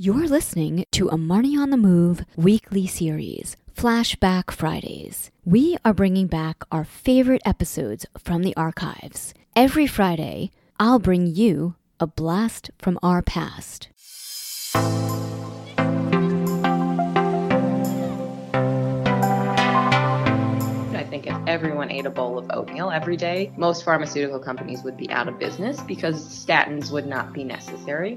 You're listening to a Marnie on the Move weekly series, Flashback Fridays. We are bringing back our favorite episodes from the archives. Every Friday, I'll bring you a blast from our past. I think if everyone ate a bowl of oatmeal every day, most pharmaceutical companies would be out of business because statins would not be necessary.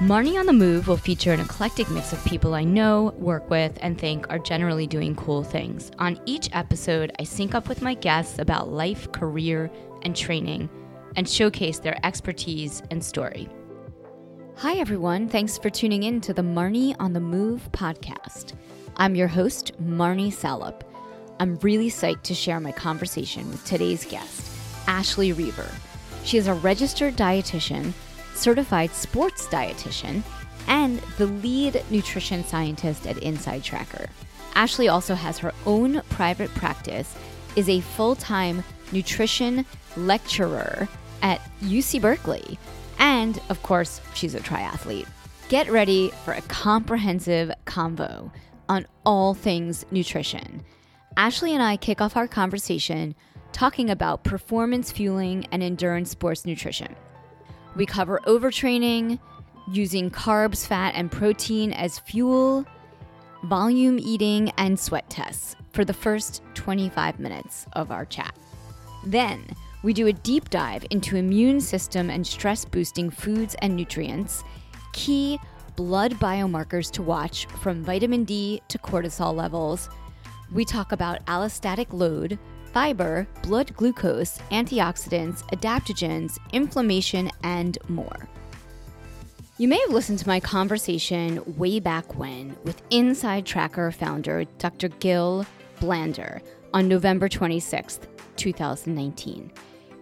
Marnie on the Move will feature an eclectic mix of people I know, work with, and think are generally doing cool things. On each episode, I sync up with my guests about life, career, and training, and showcase their expertise and story. Hi, everyone. Thanks for tuning in to the Marnie on the Move podcast. I'm your host, Marnie Salop. I'm really psyched to share my conversation with today's guest, Ashley Reaver. She is a registered dietitian certified sports dietitian, and the lead nutrition scientist at Inside Tracker. Ashley also has her own private practice, is a full time nutrition lecturer at UC Berkeley, and of course, she's a triathlete. Get ready for a comprehensive convo on all things nutrition. Ashley and I kick off our conversation talking about performance fueling and endurance sports nutrition. We cover overtraining, using carbs, fat, and protein as fuel, volume eating, and sweat tests for the first 25 minutes of our chat. Then, we do a deep dive into immune system and stress boosting foods and nutrients, key blood biomarkers to watch from vitamin D to cortisol levels. We talk about allostatic load, fiber, blood glucose, antioxidants, adaptogens, inflammation, and more. You may have listened to my conversation way back when with Inside Tracker founder Dr. Gil Blander on November 26, 2019.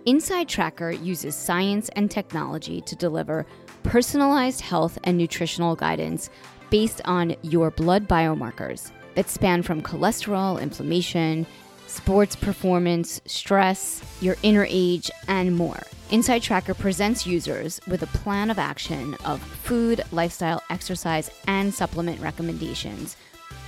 Inside Tracker uses science and technology to deliver personalized health and nutritional guidance based on your blood biomarkers that span from cholesterol, inflammation, sports performance, stress, your inner age, and more. Inside Tracker presents users with a plan of action of food, lifestyle, exercise, and supplement recommendations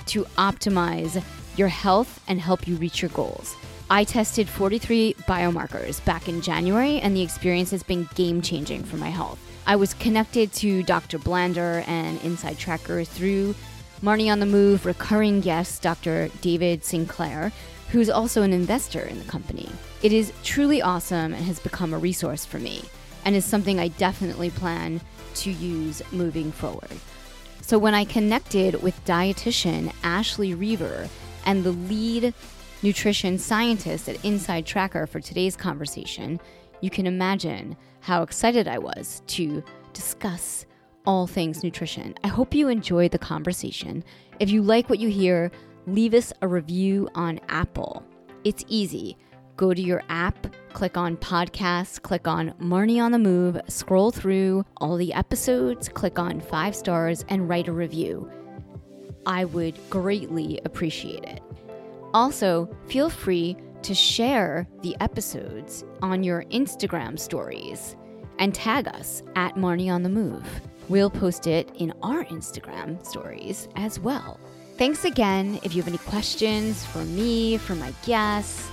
to optimize your health and help you reach your goals. I tested 43 biomarkers back in January, and the experience has been game changing for my health. I was connected to Dr. Blander and Inside Tracker through Marnie on the Move recurring guest, Dr. David Sinclair, who's also an investor in the company. It is truly awesome and has become a resource for me, and is something I definitely plan to use moving forward. So when I connected with dietitian Ashley Reaver and the lead nutrition scientist at Inside Tracker for today's conversation, you can imagine how excited I was to discuss all things nutrition. I hope you enjoyed the conversation. If you like what you hear, leave us a review on Apple. It's easy. Go to your app, click on podcasts, click on Marnie on the Move, scroll through all the episodes, click on five stars, and write a review. I would greatly appreciate it. Also, feel free to share the episodes on your Instagram stories and tag us at Marnie on the Move. We'll post it in our Instagram stories as well. Thanks again. If you have any questions for me, for my guests,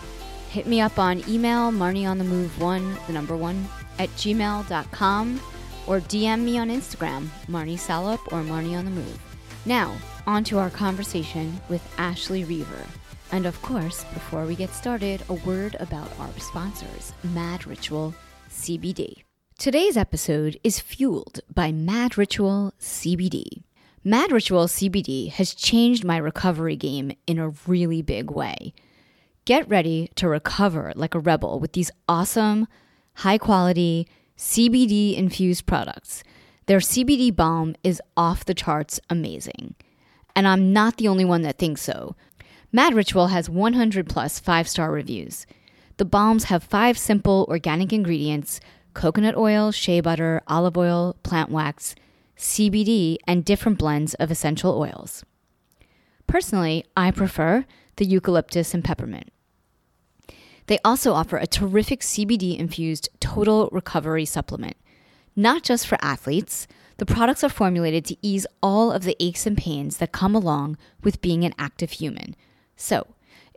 hit me up on email, marnieonthemove1, the number one, at gmail.com, or DM me on Instagram, Marnie Salop or Marnie on the Move. Now, on to our conversation with Ashley Reaver. And of course, before we get started, a word about our sponsors, Mad Ritual CBD. Today's episode is fueled by Mad Ritual CBD. Mad Ritual CBD has changed my recovery game in a really big way. Get ready to recover like a rebel with these awesome, high quality CBD infused products. Their CBD balm is off the charts amazing. And I'm not the only one that thinks so. Mad Ritual has 100 plus five star reviews. The balms have five simple organic ingredients coconut oil, shea butter, olive oil, plant wax, CBD, and different blends of essential oils. Personally, I prefer the eucalyptus and peppermint. They also offer a terrific CBD infused total recovery supplement. Not just for athletes, the products are formulated to ease all of the aches and pains that come along with being an active human. So,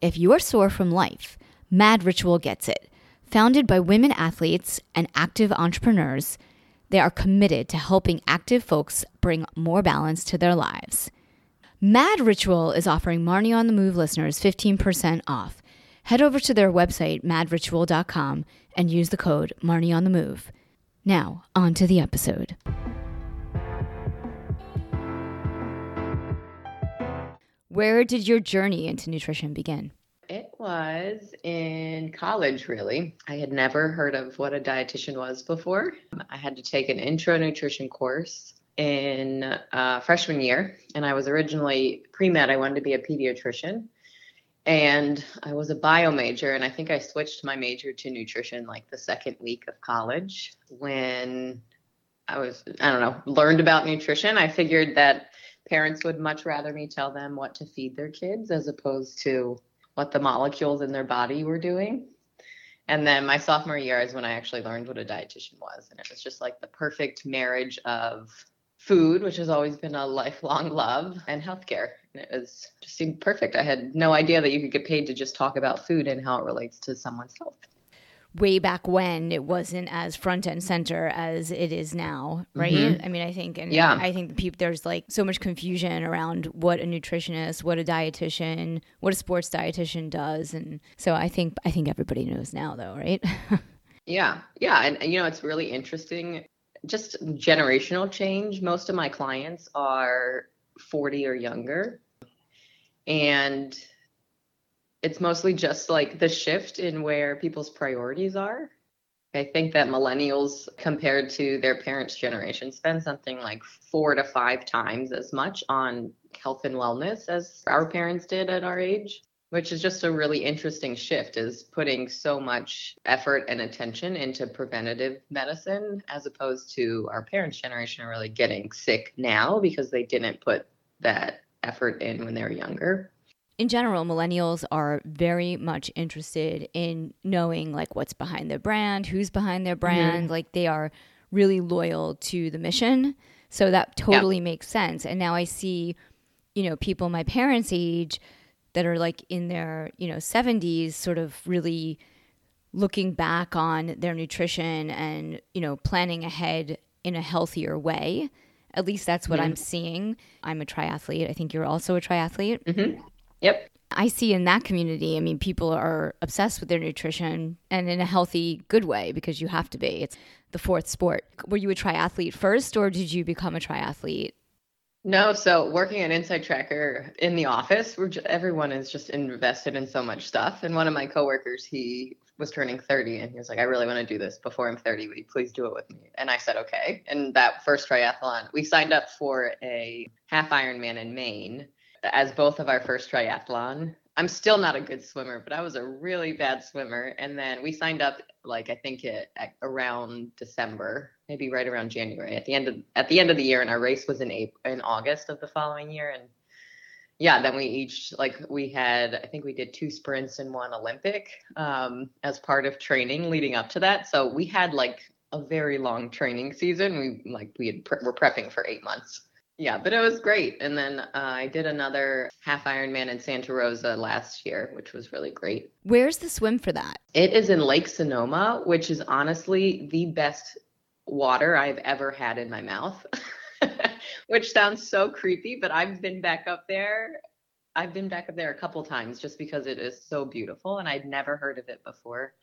if you are sore from life, Mad Ritual gets it. Founded by women athletes and active entrepreneurs, they are committed to helping active folks bring more balance to their lives. Mad Ritual is offering Marnie on the Move listeners 15% off. Head over to their website, madritual.com, and use the code Marnie on the Move. Now, on to the episode. Where did your journey into nutrition begin? It was in college, really. I had never heard of what a dietitian was before. I had to take an intro nutrition course in uh, freshman year, and I was originally pre med. I wanted to be a pediatrician, and I was a bio major, and I think I switched my major to nutrition like the second week of college when I was, I don't know, learned about nutrition. I figured that parents would much rather me tell them what to feed their kids as opposed to what the molecules in their body were doing. And then my sophomore year is when I actually learned what a dietitian was. And it was just like the perfect marriage of food, which has always been a lifelong love, and healthcare. And it was just seemed perfect. I had no idea that you could get paid to just talk about food and how it relates to someone's health way back when it wasn't as front and center as it is now, right? Mm-hmm. I mean, I think, and yeah, I think the people there's like so much confusion around what a nutritionist, what a dietitian, what a sports dietitian does, and so I think I think everybody knows now, though, right? yeah, yeah, and you know, it's really interesting. Just generational change. Most of my clients are 40 or younger, and it's mostly just like the shift in where people's priorities are. I think that millennials, compared to their parents' generation, spend something like four to five times as much on health and wellness as our parents did at our age, which is just a really interesting shift, is putting so much effort and attention into preventative medicine as opposed to our parents' generation really getting sick now because they didn't put that effort in when they were younger in general, millennials are very much interested in knowing like what's behind their brand, who's behind their brand. Mm-hmm. Like they are really loyal to the mission. So that totally makes sense. And now I see, you know, people my parents' age that are like in their, you know, 70s sort of really looking back on their nutrition and, you know, planning ahead in a healthier way. At least that's what mm-hmm. I'm seeing. I'm a triathlete. I think you're also a triathlete. Mm-hmm. Yep. I see in that community, I mean, people are obsessed with their nutrition and in a healthy, good way because you have to be. It's the fourth sport. Were you a triathlete first or did you become a triathlete? No, so working at Inside Tracker in the office, we're just, everyone is just invested in so much stuff. And one of my coworkers, he was turning 30 and he was like, I really want to do this before I'm 30. Will you please do it with me? And I said, okay. And that first triathlon, we signed up for a half Ironman in Maine as both of our first triathlon. I'm still not a good swimmer, but I was a really bad swimmer. And then we signed up like I think it, at around December, maybe right around January at the end of at the end of the year, and our race was in April, in August of the following year. And yeah, then we each like we had I think we did two sprints and one Olympic um, as part of training leading up to that. So we had like a very long training season. We like we had pre- were prepping for eight months. Yeah, but it was great. And then uh, I did another half Ironman in Santa Rosa last year, which was really great. Where's the swim for that? It is in Lake Sonoma, which is honestly the best water I've ever had in my mouth, which sounds so creepy, but I've been back up there. I've been back up there a couple times just because it is so beautiful and I'd never heard of it before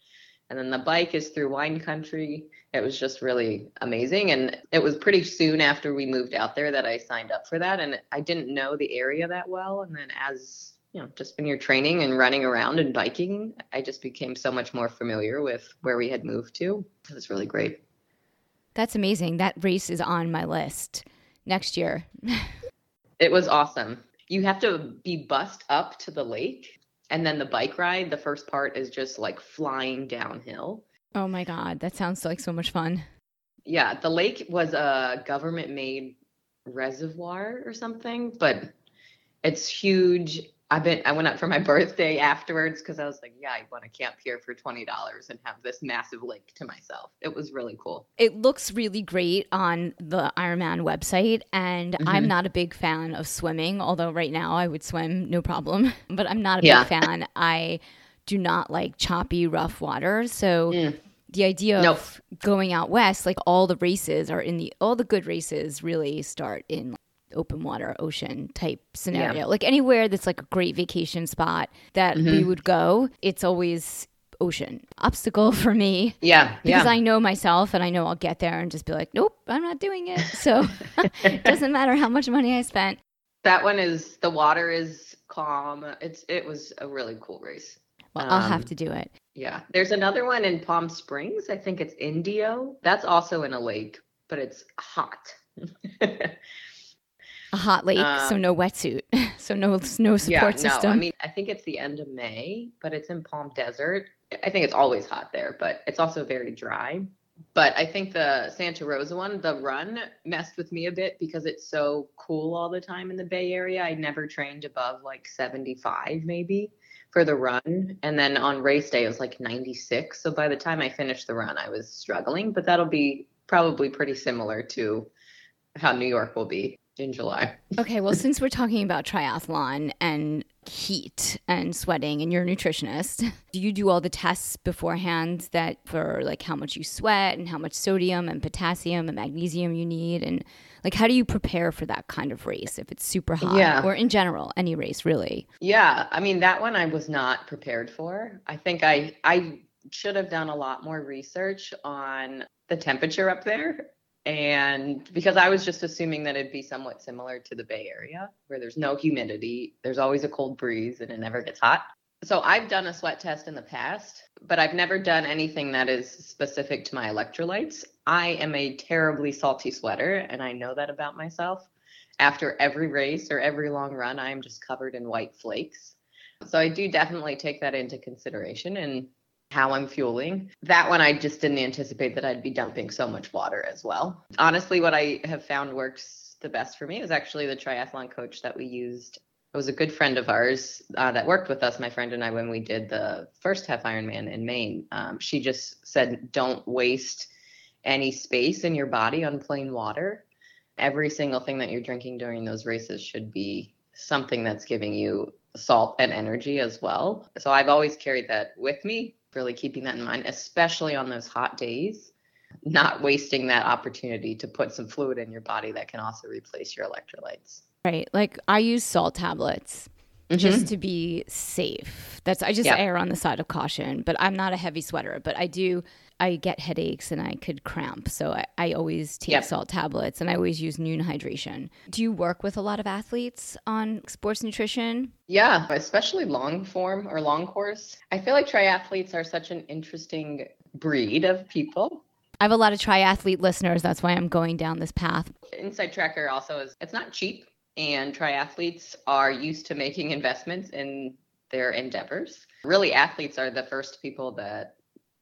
and then the bike is through wine country. It was just really amazing. And it was pretty soon after we moved out there that i signed up for that. And i didn't know the area that well. And then as you know just when you're training and running around and biking i just became so much more familiar with where we had moved to. It was really great. That's amazing. That race is on my list next year. It was awesome. You have to be bussed up to the lake. And then the bike ride, the first part is just like flying downhill. Oh my God. That sounds like so much fun. Yeah. The lake was a government made reservoir or something, but it's huge I've been I went up for my birthday afterwards because I was like, yeah, I want to camp here for twenty dollars and have this massive lake to myself. It was really cool. It looks really great on the Ironman website, and mm-hmm. I'm not a big fan of swimming. Although right now I would swim no problem, but I'm not a yeah. big fan. I do not like choppy, rough water, so. Mm. The idea nope. of going out west, like all the races are in the all the good races really start in open water ocean type scenario. Yeah. Like anywhere that's like a great vacation spot that mm-hmm. we would go, it's always ocean obstacle for me. Yeah. Because yeah. I know myself and I know I'll get there and just be like, nope, I'm not doing it. So it doesn't matter how much money I spent. That one is the water is calm. It's it was a really cool race. Well, um, I'll have um, to do it. Yeah. There's another one in Palm Springs. I think it's Indio. That's also in a lake, but it's hot. A hot lake, um, so no wetsuit, so no no support yeah, no, system. I mean, I think it's the end of May, but it's in Palm Desert. I think it's always hot there, but it's also very dry. But I think the Santa Rosa one, the run messed with me a bit because it's so cool all the time in the Bay Area. I never trained above like 75 maybe for the run. And then on race day, it was like 96. So by the time I finished the run, I was struggling, but that'll be probably pretty similar to how New York will be in July. okay, well, since we're talking about triathlon and heat and sweating, and you're a nutritionist, do you do all the tests beforehand that for like how much you sweat and how much sodium and potassium and magnesium you need? And like, how do you prepare for that kind of race if it's super hot yeah. or in general, any race really? Yeah, I mean, that one I was not prepared for. I think I, I, should have done a lot more research on the temperature up there and because I was just assuming that it'd be somewhat similar to the Bay Area, where there's no humidity, there's always a cold breeze, and it never gets hot. So I've done a sweat test in the past, but I've never done anything that is specific to my electrolytes. I am a terribly salty sweater, and I know that about myself. After every race or every long run, I am just covered in white flakes. So I do definitely take that into consideration and how I'm fueling. That one, I just didn't anticipate that I'd be dumping so much water as well. Honestly, what I have found works the best for me is actually the triathlon coach that we used. It was a good friend of ours uh, that worked with us, my friend and I, when we did the first half Ironman in Maine. Um, she just said, don't waste any space in your body on plain water. Every single thing that you're drinking during those races should be something that's giving you salt and energy as well. So I've always carried that with me really keeping that in mind, especially on those hot days, not wasting that opportunity to put some fluid in your body that can also replace your electrolytes. Right. Like I use salt tablets mm-hmm. just to be safe. That's I just yeah. err on the side of caution, but I'm not a heavy sweater, but I do I get headaches and I could cramp. So I, I always take yep. salt tablets and I always use Nuun hydration. Do you work with a lot of athletes on sports nutrition? Yeah, especially long form or long course. I feel like triathletes are such an interesting breed of people. I have a lot of triathlete listeners. That's why I'm going down this path. Inside Tracker also is, it's not cheap. And triathletes are used to making investments in their endeavors. Really, athletes are the first people that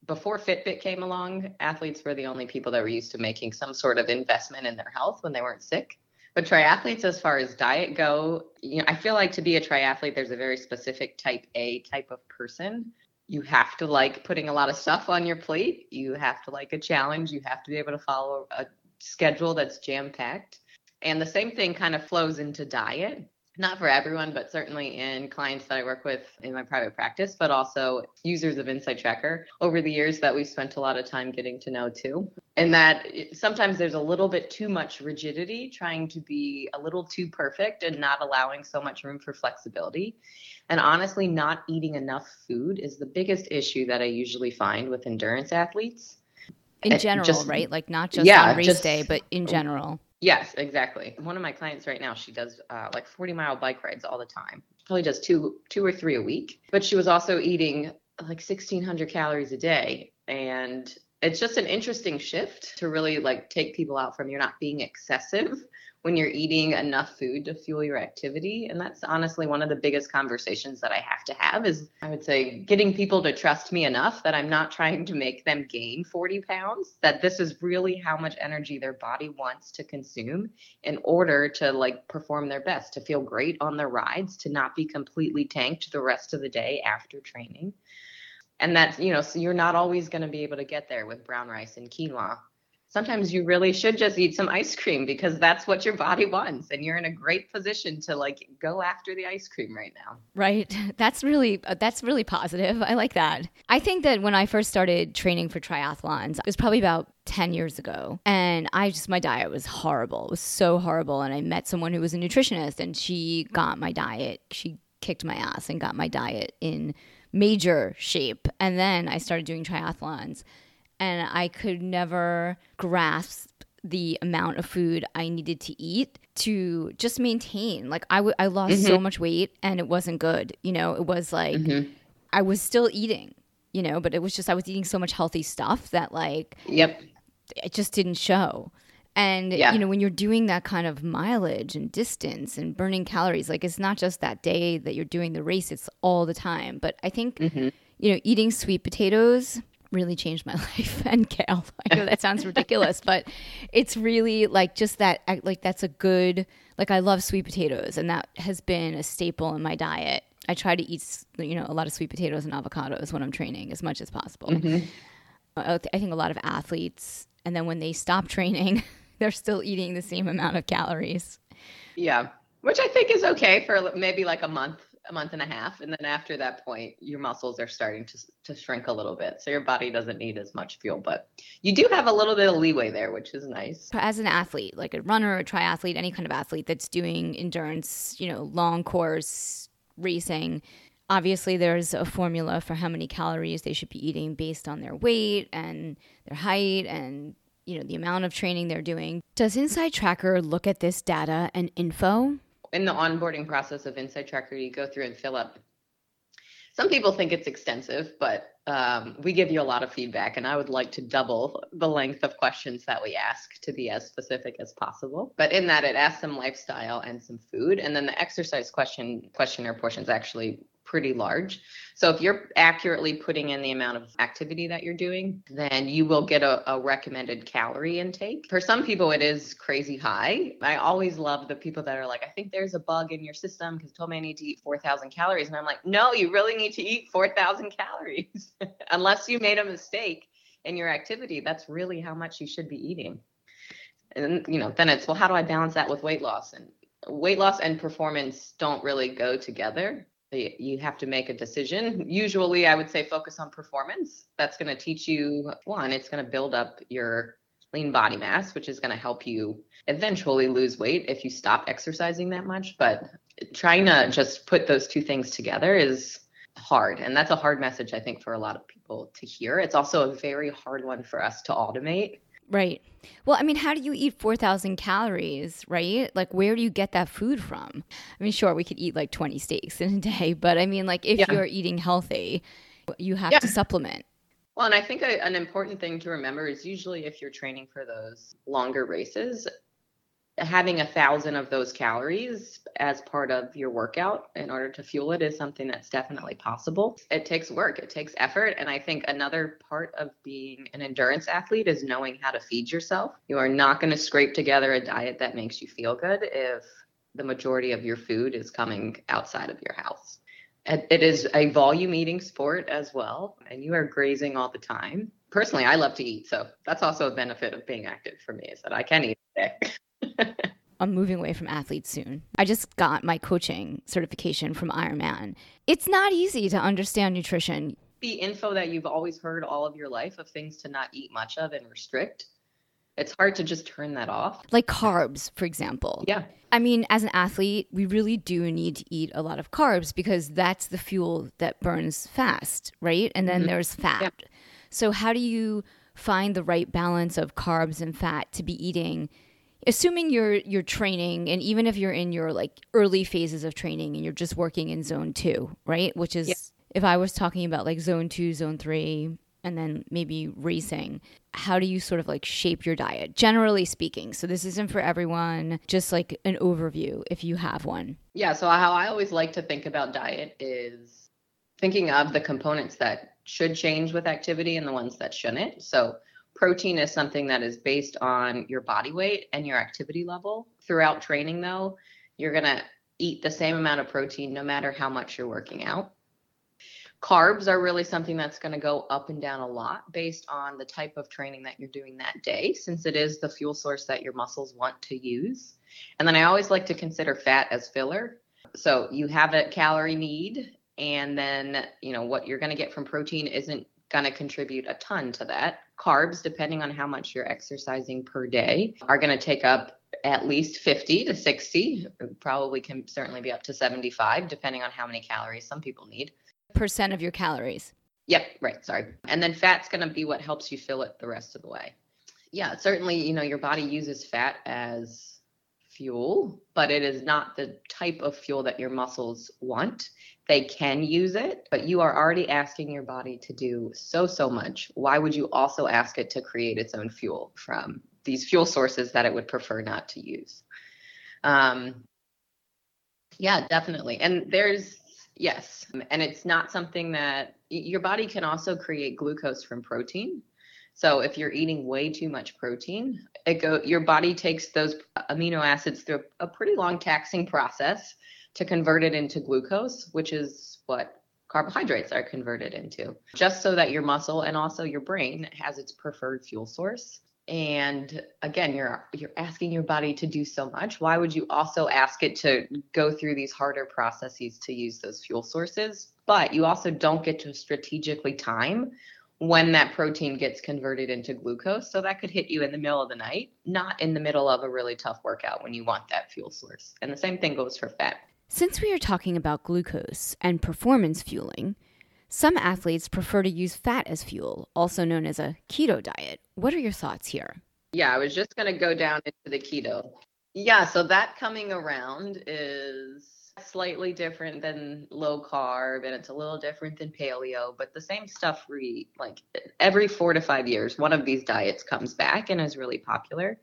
before Fitbit came along, athletes were the only people that were used to making some sort of investment in their health when they weren't sick. But triathletes, as far as diet go, you know, I feel like to be a triathlete, there's a very specific type A type of person. You have to like putting a lot of stuff on your plate. You have to like a challenge. You have to be able to follow a schedule that's jam packed. And the same thing kind of flows into diet not for everyone, but certainly in clients that I work with in my private practice, but also users of Insight InsideTracker over the years that we've spent a lot of time getting to know too. And that sometimes there's a little bit too much rigidity, trying to be a little too perfect and not allowing so much room for flexibility. And honestly, not eating enough food is the biggest issue that I usually find with endurance athletes. In general, just, right? Like not just yeah, on race just, day, but in oh. general Yes, exactly. One of my clients right now, she does uh, like 40 mile bike rides all the time. Probably does two two or three a week. But she was also eating like 1600 calories a day and it's just an interesting shift to really like take people out from you're not being excessive when you're eating enough food to fuel your activity and that's honestly one of the biggest conversations that i have to have is i would say getting people to trust me enough that i'm not trying to make them gain 40 pounds that this is really how much energy their body wants to consume in order to like perform their best to feel great on their rides to not be completely tanked the rest of the day after training. And that's you know so you're not always going to be able to get there with brown rice and quinoa sometimes you really should just eat some ice cream because that's what your body wants and you're in a great position to like go after the ice cream right now. Right. That's really uh, that's really positive. I like that. I think that when i first started training for triathlons it was probably about 10 years ago and i just my diet was horrible. It was so horrible and i met someone who was a nutritionist and she got my diet. She kicked my ass and got my diet in major shape. And then I started doing triathlons and I could never grasp the amount of food I needed to eat to just maintain. Like I, w- I lost mm-hmm. so much weight and it wasn't good. You know, it was like mm-hmm. I was still eating, you know, but it was just I was eating so much healthy stuff that like Yep. It just didn't show. And yeah. you know, when you're doing that kind of mileage and distance and burning calories, like it's not just that day that you're doing the race, it's all the time. But I think mm-hmm. you know, eating sweet potatoes really changed my life and kale. I know that sounds ridiculous, but it's really like just that like that's a good like I love sweet potatoes and that has been a staple in my diet. I try to eat you know a lot of sweet potatoes and avocados when I'm training as much as possible. Mm-hmm. I think a lot of athletes and then when they stop training they're still eating the same amount of calories. Yeah, which I think is okay for maybe like a month, a month and a half, and then after that point, your muscles are starting to to shrink a little bit, so your body doesn't need as much fuel. But you do have a little bit of leeway there, which is nice. As an athlete, like a runner, a triathlete, any kind of athlete that's doing endurance, you know, long course racing obviously there's a formula for how many calories they should be eating based on their weight and their height and you know the amount of training they're doing. Does Inside Tracker look at this data and info? In the onboarding process of Inside Tracker, you go through and fill up. Some people think it's extensive, but um, we give you a lot of feedback, and I would like to double the length of questions that we ask to be as specific as possible. But in that, it asks some lifestyle and some food, and then the exercise question questionnaire portion is actually pretty large. So if you're accurately putting in the amount of activity that you're doing, then you will get a, a, recommended calorie intake. For some people, it is crazy high. I always love the people that are like, I think there's a bug in your system because told me I need to eat 4,000 calories. And I'm like, no, you really need to eat 4,000 calories. Unless you made a mistake in your activity, that's really how much you should be eating. And, you know, then it's, well, how do I balance that with weight loss? And weight loss and performance don't really go together you have to make a decision. Usually, I would say focus on performance. That's going to teach you one, it's going to build up your lean body mass, which is going to help you eventually lose weight if you stop exercising that much. But trying to just put those two things together is hard. And that's a hard message, I think, for a lot of people to hear. It's also a very hard one for us to automate Right. Well, I mean, how do you eat 4,000 calories, right? Like, where do you get that food from? I mean, sure, we could eat like 20 steaks in a day, but I mean, like, if yeah. you're eating healthy, you have yeah. to supplement. Well, and I think a, an important thing to remember is usually if you're training for those longer races, having a thousand of those calories as part of your workout in order to fuel it is something that's definitely possible. It takes work, it takes effort. And I think another part of being an endurance athlete is knowing how to feed yourself. You are not going to scrape together a diet that makes you feel good if the majority of your food is coming outside of your house. It is a volume eating sport as well, and you are grazing all the time. Personally, I love to eat, so that's also a benefit of being active for me is that I can eat. I'm moving away from athletes soon. I just got my coaching certification from Ironman. It's not easy to understand nutrition. The info that you've always heard all of your life of things to not eat much of and restrict, it's hard to just turn that off. Like carbs, for example. Yeah. I mean, as an athlete, we really do need to eat a lot of carbs because that's the fuel that burns fast, right? And then mm-hmm. there's fat. Yeah. So, how do you find the right balance of carbs and fat to be eating? Assuming you're you're training and even if you're in your like early phases of training and you're just working in zone 2 right which is if i was talking about like zone 2 zone 3 and then maybe racing, how do you sort of like shape your diet, generally speaking? So this isn't for everyone, just like an overview if you have one. Yeah. So, how I always like to think about diet is thinking of the components that should change with activity and the ones that shouldn't. So, protein is something that is based on your body weight and your activity level. Throughout training, though, you're going to eat the same amount of protein no matter how much you're working out. Carbs are really something that's going to go up and down a lot based on the type of training that you're doing that day, since it is the fuel source that your muscles want to use. And then I always like to consider fat as filler. So you have a calorie need, and then you know what you're going to get from protein isn't going to contribute a ton to that. Carbs, depending on how much you're exercising per day, are going to take up at least 50 to 60, probably can certainly be up to 75, depending on how many calories some people need percent of your calories. Yep, right. Sorry. And then fat's going to be what helps you fill it the rest of the way. Yeah, certainly, you know, your body uses fat as fuel, but it is not the type of fuel that your muscles want. They can use it, but you are already asking your body to do so, so much. Why would you also ask it to create its own fuel from these fuel sources that it would prefer not to use? Um, yeah, definitely. And there's Yes. And it's not something that your body can also create glucose from protein. So if you're eating way too much protein, it go your body takes those amino acids through a pretty long taxing process to convert it into glucose, which is what carbohydrates are converted into, just so that your muscle and also your brain has its preferred fuel source. And again you're you're asking your body to do so much. Why would you also ask it to go through these harder processes to use those fuel sources? But you also don't get to strategically time when that protein gets converted into glucose. So that could hit you in the middle of the night not in the middle of a really tough workout when you want that fuel source. And the same thing goes for fat since we are talking about glucose and performance fueling some athletes prefer to use fat as fuel, also known as a keto diet. What are your thoughts here? Yeah, I was just going to go down into the keto. Yeah, so that coming around is slightly different than low carb and it's a little different than paleo, but the same stuff re like every 4 to 5 years one of these diets comes back and is really popular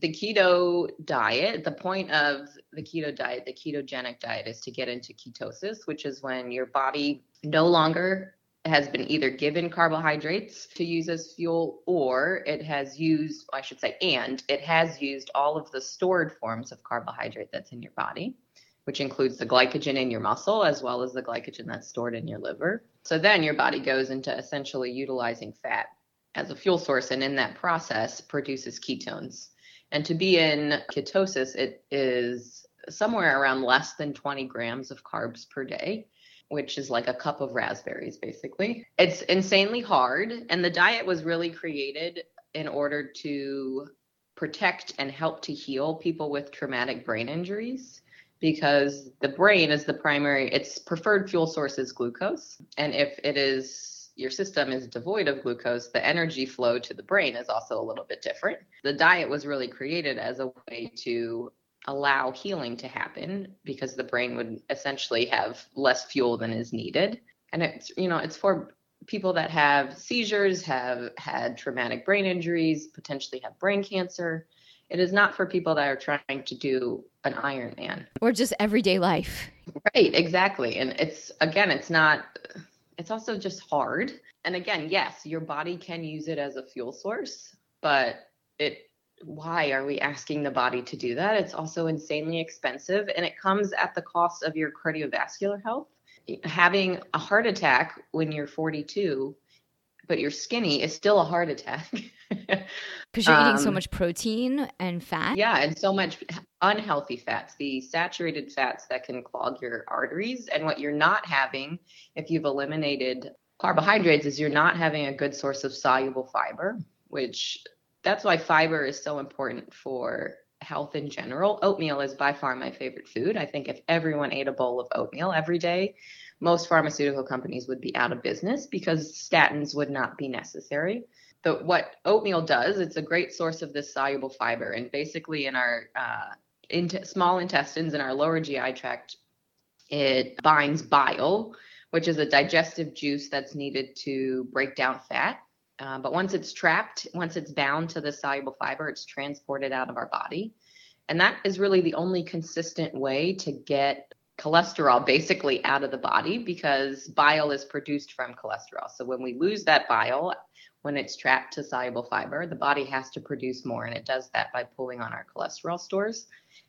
the keto diet, the point of the keto diet, the ketogenic diet, is to get into ketosis, which is when your body no longer has been either given carbohydrates to use as fuel or it has used, I should say, and it has used all of the stored forms of carbohydrate that's in your body, which includes the glycogen in your muscle as well as the glycogen that's stored in your liver. So then your body goes into essentially utilizing fat as a fuel source and in that process produces ketones. And to be in ketosis, it is somewhere around less than 20 grams of carbs per day, which is like a cup of raspberries, basically. It's insanely hard. And the diet was really created in order to protect and help to heal people with traumatic brain injuries because the brain is the primary, its preferred fuel source is glucose. And if it is your system is devoid of glucose, the energy flow to the brain is also a little bit different. The diet was really created as a way to allow healing to happen because the brain would essentially have less fuel than is needed. And it's, you know, it's for people that have seizures, have had traumatic brain injuries, potentially have brain cancer. It is not for people that are trying to do an Ironman or just everyday life. Right, exactly. And it's again, it's not it's also just hard. And again, yes, your body can use it as a fuel source, but it why are we asking the body to do that? It's also insanely expensive and it comes at the cost of your cardiovascular health. Having a heart attack when you're 42 but you're skinny is still a heart attack. Because you're um, eating so um, much protein and fat? Yeah, and so much unhealthy fats, the saturated fats that can clog your arteries. And what you're not having, if you've eliminated carbohydrates, is you're not having a good source of soluble fiber, which that's why fiber is so important for health in general. Oatmeal is by far my favorite food. I think if everyone ate a bowl of oatmeal every day, most pharmaceutical companies would be out of business because statins would not be necessary. But what oatmeal does, it's a great source of this soluble fiber. And basically, in our uh, in small intestines in our lower GI tract, it binds bile, which is a digestive juice that's needed to break down fat. Uh, but once it's trapped, once it's bound to the soluble fiber, it's transported out of our body. And that is really the only consistent way to get cholesterol basically out of the body because bile is produced from cholesterol. So when we lose that bile, when it's trapped to soluble fiber, the body has to produce more. And it does that by pulling on our cholesterol stores.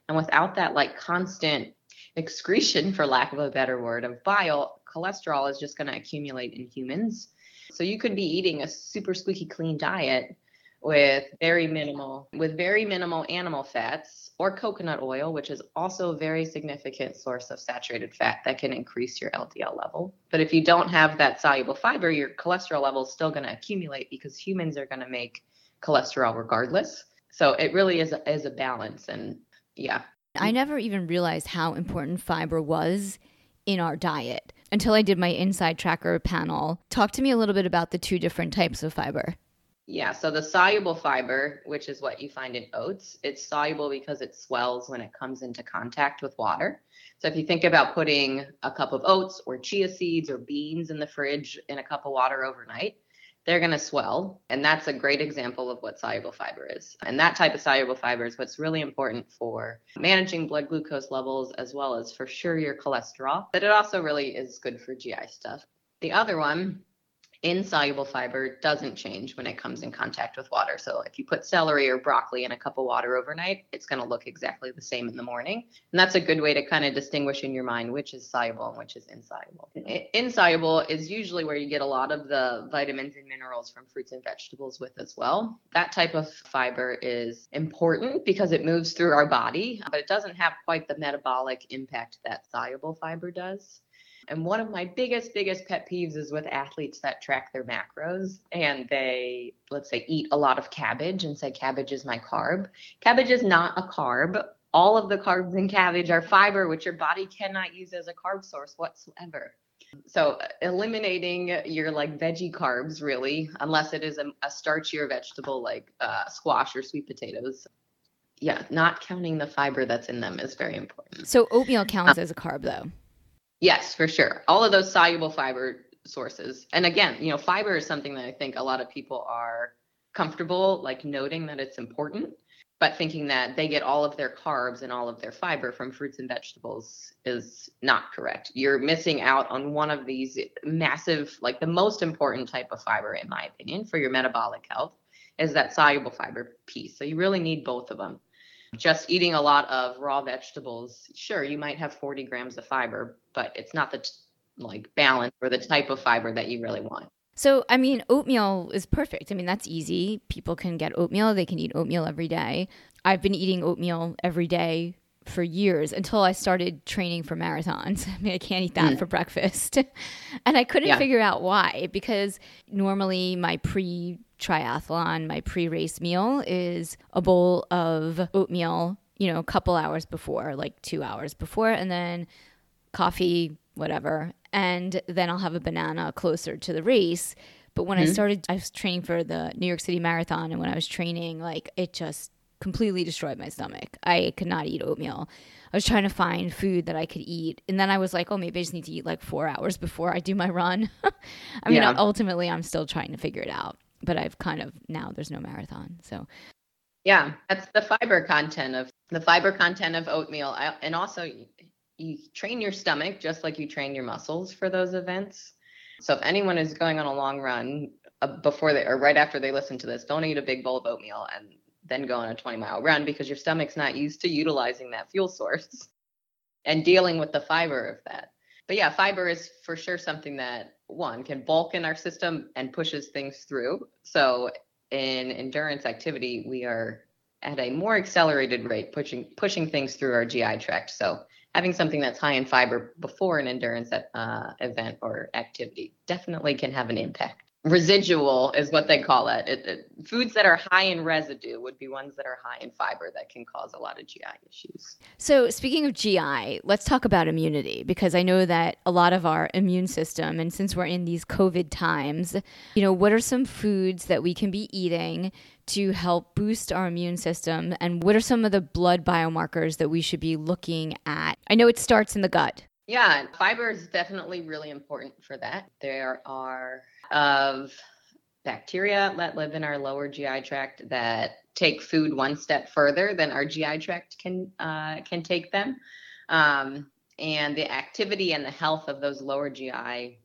And without that, like constant excretion, for lack of a better word, of bile, cholesterol is just going to accumulate in humans. So you could be eating a super squeaky clean diet with very minimal with very minimal animal fats or coconut oil which is also a very significant source of saturated fat that can increase your LDL level but if you don't have that soluble fiber your cholesterol level is still going to accumulate because humans are going to make cholesterol regardless so it really is a, is a balance and yeah I never even realized how important fiber was in our diet until I did my inside tracker panel. Talk to me a little bit about the two different types of fiber. Yeah, so the soluble fiber, which is what you find in oats, it's soluble because it swells when it comes into contact with water. So if you think about putting a cup of oats or chia seeds or beans in the fridge in a cup of water overnight, they're going to swell. And that's a great example of what soluble fiber is. And that type of soluble fiber is what's really important for managing blood glucose levels as well as for sure your cholesterol. But it also really is good for GI stuff. The other one insoluble fiber doesn't change when it comes in contact with water. So if you put celery or broccoli in a cup of water overnight, it's going to look exactly the same in the morning. And that's a good way to kind of distinguish in your mind which is soluble and which is insoluble. Mm-hmm. Insoluble is usually where you get a lot of the vitamins and minerals from fruits and vegetables with as well. That type of fiber is important because it moves through our body, but it doesn't have quite the metabolic impact that soluble fiber does. And one of my biggest, biggest pet peeves is with athletes that track their macros and they, let's say, eat a lot of cabbage and say cabbage is my carb. Cabbage is not a carb. All of the carbs in cabbage are fiber, which your body cannot use as a carb source whatsoever. So eliminating your like veggie carbs really, unless it is a, a starchier vegetable like uh, squash or sweet potatoes. Yeah, not counting the fiber that's in them is very important. So oatmeal counts as a carb though. Yes, for sure. All of those soluble fiber sources. And again, you know, fiber is something that I think a lot of people are comfortable like noting that it's important, but thinking that they get all of their carbs and all of their fiber from fruits and vegetables is not correct. You're missing out on one of these massive, like the most important type of fiber, in my opinion, for your metabolic health is that soluble fiber piece. So you really need both of them just eating a lot of raw vegetables, sure, you might have 40 grams of fiber, but it's not the t- like balance or the type of fiber that you really want. So, I mean, oatmeal is perfect. I mean, that's easy. People can get oatmeal, they can eat oatmeal every day. I've been eating oatmeal every day for years until I started training for marathons. I mean, I can't eat that mm. for breakfast. and I couldn't yeah. figure out why because normally my pre triathlon, my pre race meal is a bowl of oatmeal, you know, a couple hours before, like two hours before, and then coffee, whatever. And then I'll have a banana closer to the race. But when mm-hmm. I started, I was training for the New York City Marathon. And when I was training, like it just completely destroyed my stomach. I could not eat oatmeal. I was trying to find food that I could eat. And then I was like, oh, maybe I just need to eat like four hours before I do my run. I mean, yeah. ultimately, I'm still trying to figure it out but I've kind of now there's no marathon. So yeah, that's the fiber content of the fiber content of oatmeal. I, and also you, you train your stomach just like you train your muscles for those events. So if anyone is going on a long run uh, before they or right after they listen to this, don't eat a big bowl of oatmeal and then go on a 20 mile run because your stomach's not used to utilizing that fuel source and dealing with the fiber of that. But yeah, fiber is for sure something that one can bulk in our system and pushes things through. So in endurance activity, we are at a more accelerated rate pushing pushing things through our GI tract. So having something that's high in fiber before an endurance uh, event or activity definitely can have an impact residual is what they call it. It, it. Foods that are high in residue would be ones that are high in fiber that can cause a lot of GI issues. So, speaking of GI, let's talk about immunity because I know that a lot of our immune system, and since we're in these COVID times, you know, what are some foods that we can be eating to help boost our immune system? And what are some of the blood biomarkers that we should be looking at? I know it starts in the gut Yeah, fiber is definitely really important for that. There are of bacteria that live in our lower GI tract that take food one step further than our GI tract can uh, can take them, um, and the activity and the health of those lower GI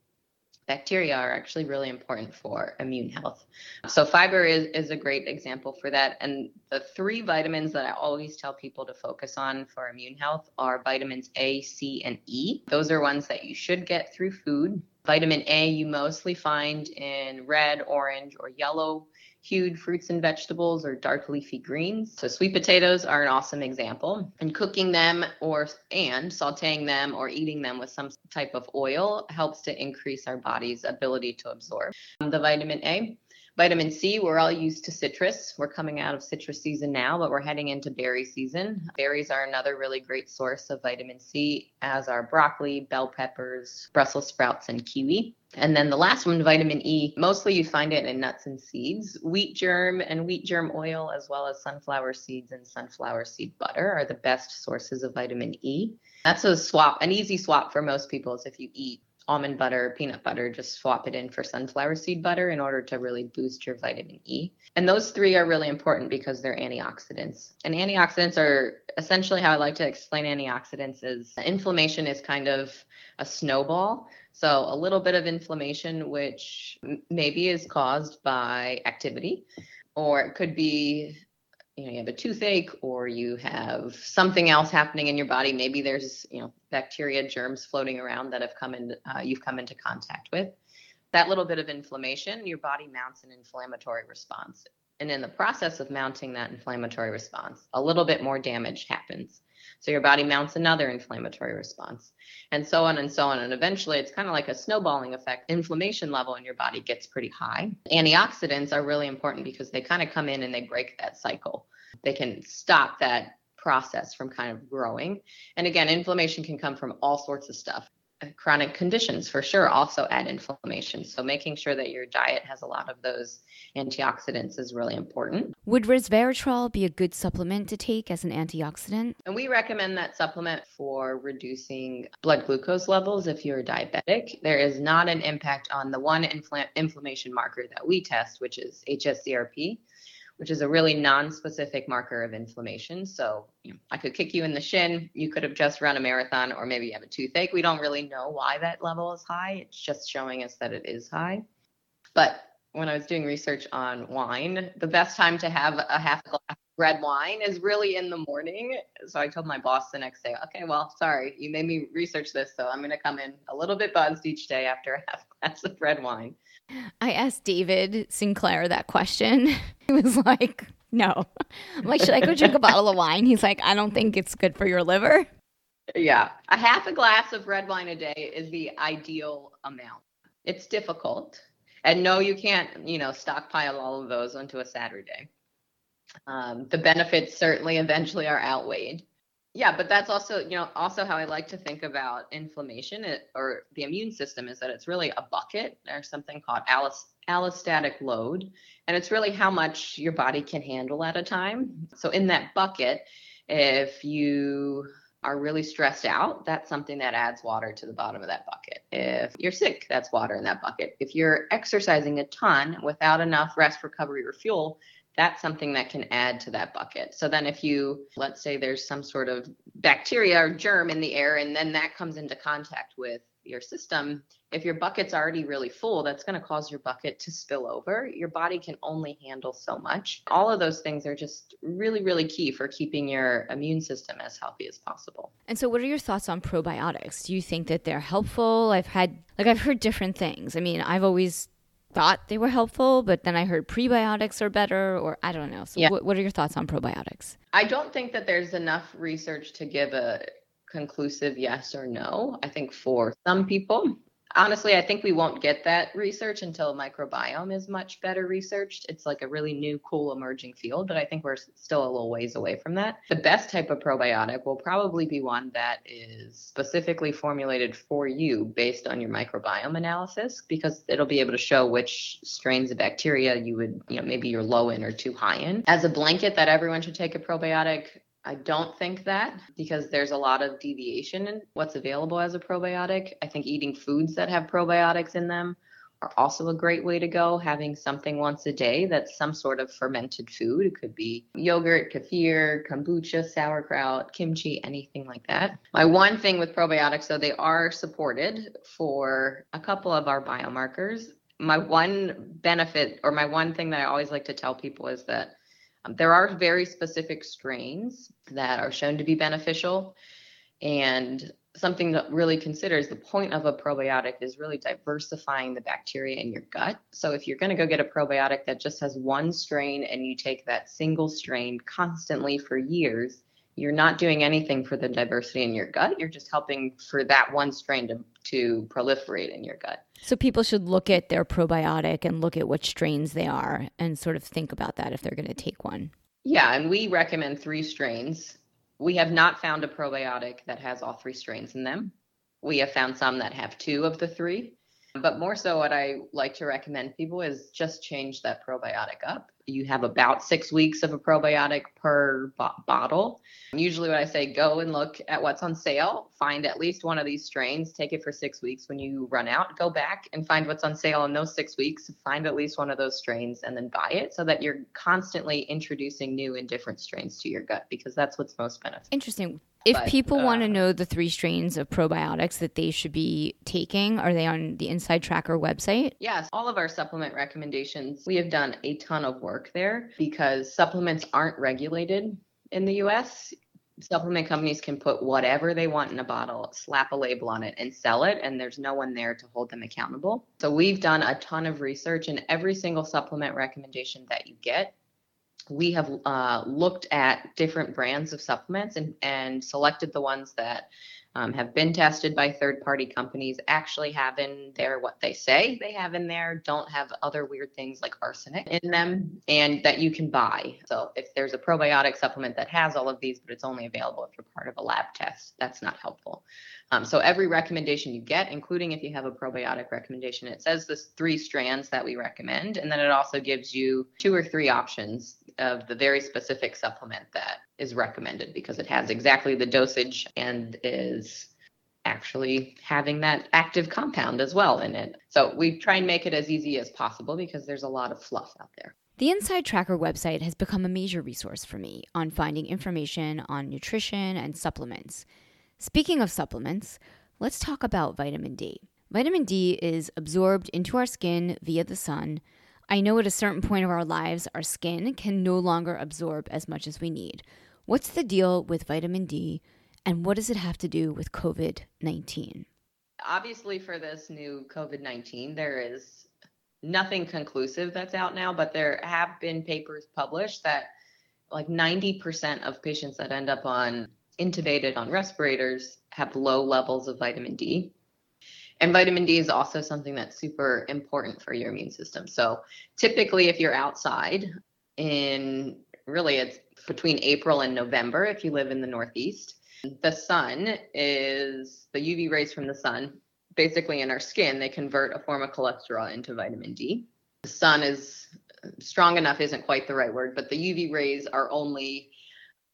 bacteria are actually really important for immune health. So fiber is, is a great example for that. And the three vitamins that I always tell people to focus on for immune health are vitamins A, C, and E. Those are ones that you should get through food. Vitamin A you mostly find in red, orange, or yellow hued fruits and vegetables or dark leafy greens. So sweet potatoes are an awesome example. And cooking them or and sautéing them or eating them with some type of oil helps to increase our body's ability to absorb um, the vitamin A. Vitamin C, we're all used to citrus. We're coming out of citrus season now, but we're heading into berry season. Berries are another really great source of vitamin C, as are broccoli, bell peppers, Brussels sprouts, and kiwi. And then the last one, vitamin E, mostly you find it in nuts and seeds. Wheat germ and wheat germ oil, as well as sunflower seeds and sunflower seed butter, are the best sources of vitamin E. That's a swap, an easy swap for most people is if you eat almond butter, peanut butter, just swap it in for sunflower seed butter in order to really boost your vitamin E. And those three are really important because they're antioxidants. And antioxidants are essentially how I like to explain antioxidants is inflammation is kind of a snowball. So a little bit of inflammation, which maybe is caused by activity, or it could be you know you have a toothache or you have something else happening in your body. Maybe there's you know bacteria germs floating around that have come in uh, you've come into contact with. That little bit of inflammation your body mounts an inflammatory response. And in the process of mounting that inflammatory response a little bit more damage happens so your body mounts another inflammatory response and so on and so on. And eventually it's kind of like a snowballing effect. Inflammation level in your body gets pretty high. Antioxidants are really important because they kind of come in and they break that cycle. They can stop that process from kind of growing. And again inflammation can come from all sorts of stuff Uh, chronic conditions for sure also add inflammation. So making sure that your diet has a lot of those antioxidants is really important. Would resveratrol be a good supplement to take as an antioxidant? And we recommend that supplement for reducing blood glucose levels if you're diabetic. There is not an impact on the one infl- inflammation marker that we test, which is HSCRP which is a really non-specific marker of inflammation. So you know, I could kick you in the shin. You could have just run a marathon, or maybe you have a toothache. We don't really know why that level is high. It's just showing us that it is high. But when I was doing research on wine, the best time to have a half glass of red wine is really in the morning. So I told my boss the next day, okay, well, sorry, you made me research this, so I'm going to come in a little bit buzzed each day after a half glass of red wine. I asked David Sinclair that question. He was like, no. I'm like, should I go drink a bottle of wine? He's like, I don't think it's good for your liver. Yeah. A half a glass of red wine a day is the ideal amount. It's difficult. And no, you can't, you know, stockpile all of those onto a Saturday. Um, the benefits certainly eventually are outweighed yeah but that's also you know also how i like to think about inflammation or the immune system is that it's really a bucket or something called allostatic load and it's really how much your body can handle at a time. So in that bucket if you are really stressed out that's something that adds water to the bottom of that bucket. If you're sick that's water in that bucket. If you're exercising a ton without enough rest recovery or fuel that's something that can add to that bucket. So then if you let's say there's some sort of bacteria or germ in the air and then that comes into contact with your system, if your bucket's already really full, that's going to cause your bucket to spill over. Your body can only handle so much. All of those things are just really, really key for keeping your immune system as healthy as possible. And so, what are your thoughts on probiotics? Do you think that they're helpful? I've had, like, I've heard different things. I mean, I've always thought they were helpful, but then I heard prebiotics are better, or I don't know. So, yeah. what, what are your thoughts on probiotics? I don't think that there's enough research to give a conclusive yes or no. I think for some people, honestly, I think we won't get that research until microbiome is much better researched. It's like a really new, cool emerging field, but I think we're still a little ways away from that. The best type of probiotic will probably be one that is specifically formulated for you based on your microbiome analysis, because it'll be able to show which strains of bacteria you would, you know, maybe you're low in or too high in. As a blanket that everyone should take a probiotic, I don't think that because there's a lot of deviation in what's available as a probiotic. I think eating foods that have probiotics in them are also a great way to go. Having something once a day that's some sort of fermented food. It could be yogurt, kefir, kombucha, sauerkraut, kimchi, anything like that. My one thing with probiotics, though, they are supported for a couple of our biomarkers. My one benefit or my one thing that I always like to tell people is that Um, there are very specific strains that are shown to be beneficial. And something to really consider is the point of a probiotic is really diversifying the bacteria in your gut. So if you're going to go get a probiotic that just has one strain and you take that single strain constantly for years, you're not doing anything for the diversity in your gut. You're just helping for that one strain to, to proliferate in your gut. So people should look at their probiotic and look at what strains they are and sort of think about that if they're going to take one. Yeah, and we recommend three strains we have not found a probiotic that has all three strains in them. We have found some that have two of the three. But more so, what I like to recommend people is just change that probiotic up. You have about six weeks of a probiotic per bo- bottle. Usually, what I say, go and look at what's on sale, find at least one of these strains, take it for six weeks. When you run out, go back and find what's on sale in those six weeks, find at least one of those strains, and then buy it so that you're constantly introducing new and different strains to your gut because that's what's most beneficial. Interesting. If but, people uh, want to know the three strains of probiotics that they should be taking, are they on the Inside Tracker website? Yes, all of our supplement recommendations, we have done a ton of work there because supplements aren't regulated in the US. Supplement companies can put whatever they want in a bottle, slap a label on it, and sell it, and there's no one there to hold them accountable. So, we've done a ton of research, and every single supplement recommendation that you get we have uh, looked at different brands of supplements and, and selected the ones that um, have been tested by third party companies, actually have in there what they say they have in there, don't have other weird things like arsenic in them, and that you can buy. So if there's a probiotic supplement that has all of these, but it's only available if you're part of a lab test, that's not helpful. Um, so every recommendation you get, including if you have a probiotic recommendation, it says the three strands that we recommend, and then it also gives you two or three options of the very specific supplement that is recommended because it has exactly the dosage and is actually having that active compound as well in it. So we try and make it as easy as possible because there's a lot of fluff out there. The Inside Tracker website has become a major resource for me on finding information on nutrition and supplements. Speaking of supplements, let's talk about vitamin D. Vitamin D is absorbed into our skin via the sun. I know at a certain point of our lives, our skin can no longer absorb as much as we need. What's the deal with vitamin D, and what does it have to do with COVID 19? Obviously, for this new COVID 19, there is nothing conclusive that's out now, but there have been papers published that like 90% of patients that end up on intubated on respirators have low levels of vitamin D. And vitamin D is also something that's super important for your immune system. So typically, if you're outside in really it's between April and November, if you live in the Northeast, the sun is the UV rays from the sun. Basically, in our skin, they convert a form of cholesterol into vitamin D. The sun is strong enough, isn't quite the right word, but the UV rays are only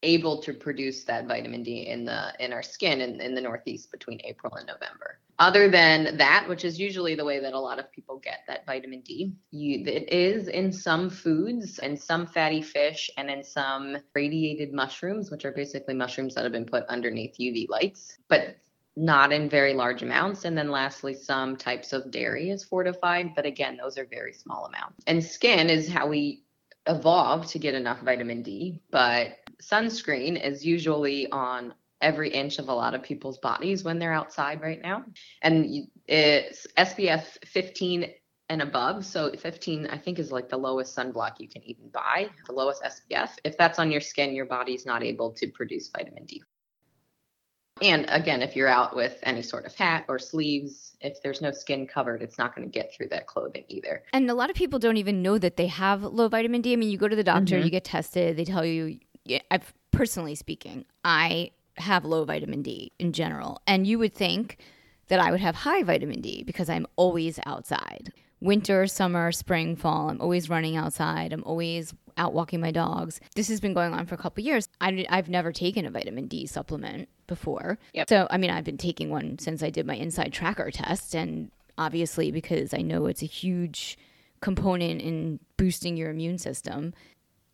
able to produce that vitamin D in the in our skin in, in the Northeast between April and November. Other than that, which is usually the way that a lot of people get that vitamin D, you, it is in some foods and some fatty fish and in some radiated mushrooms, which are basically mushrooms that have been put underneath UV lights, but not in very large amounts. And then lastly, some types of dairy is fortified, but again, those are very small amounts. And skin is how we evolve to get enough vitamin D, but sunscreen is usually on every inch of a lot of people's bodies when they're outside right now. And it's SPF 15 and above. So 15, I think, is like the lowest sunblock you can even buy, the lowest SPF. If that's on your skin, your body's not able to produce vitamin D. And again, if you're out with any sort of hat or sleeves, if there's no skin covered, it's not going to get through that clothing either. And a lot of people don't even know that they have low vitamin D. I mean, you go to the doctor, mm-hmm. you get tested, they tell you, I've personally speaking, I have low vitamin D in general. And you would think that I would have high vitamin D because I'm always outside. winter, summer, spring, fall. I'm always running outside. I'm always out walking my dogs. This has been going on for a couple years. I, have never taken a vitamin D supplement before. Yep. So, I mean, I've been taking one since I did my inside tracker test. And obviously, because I know it's a huge component in boosting your immune system,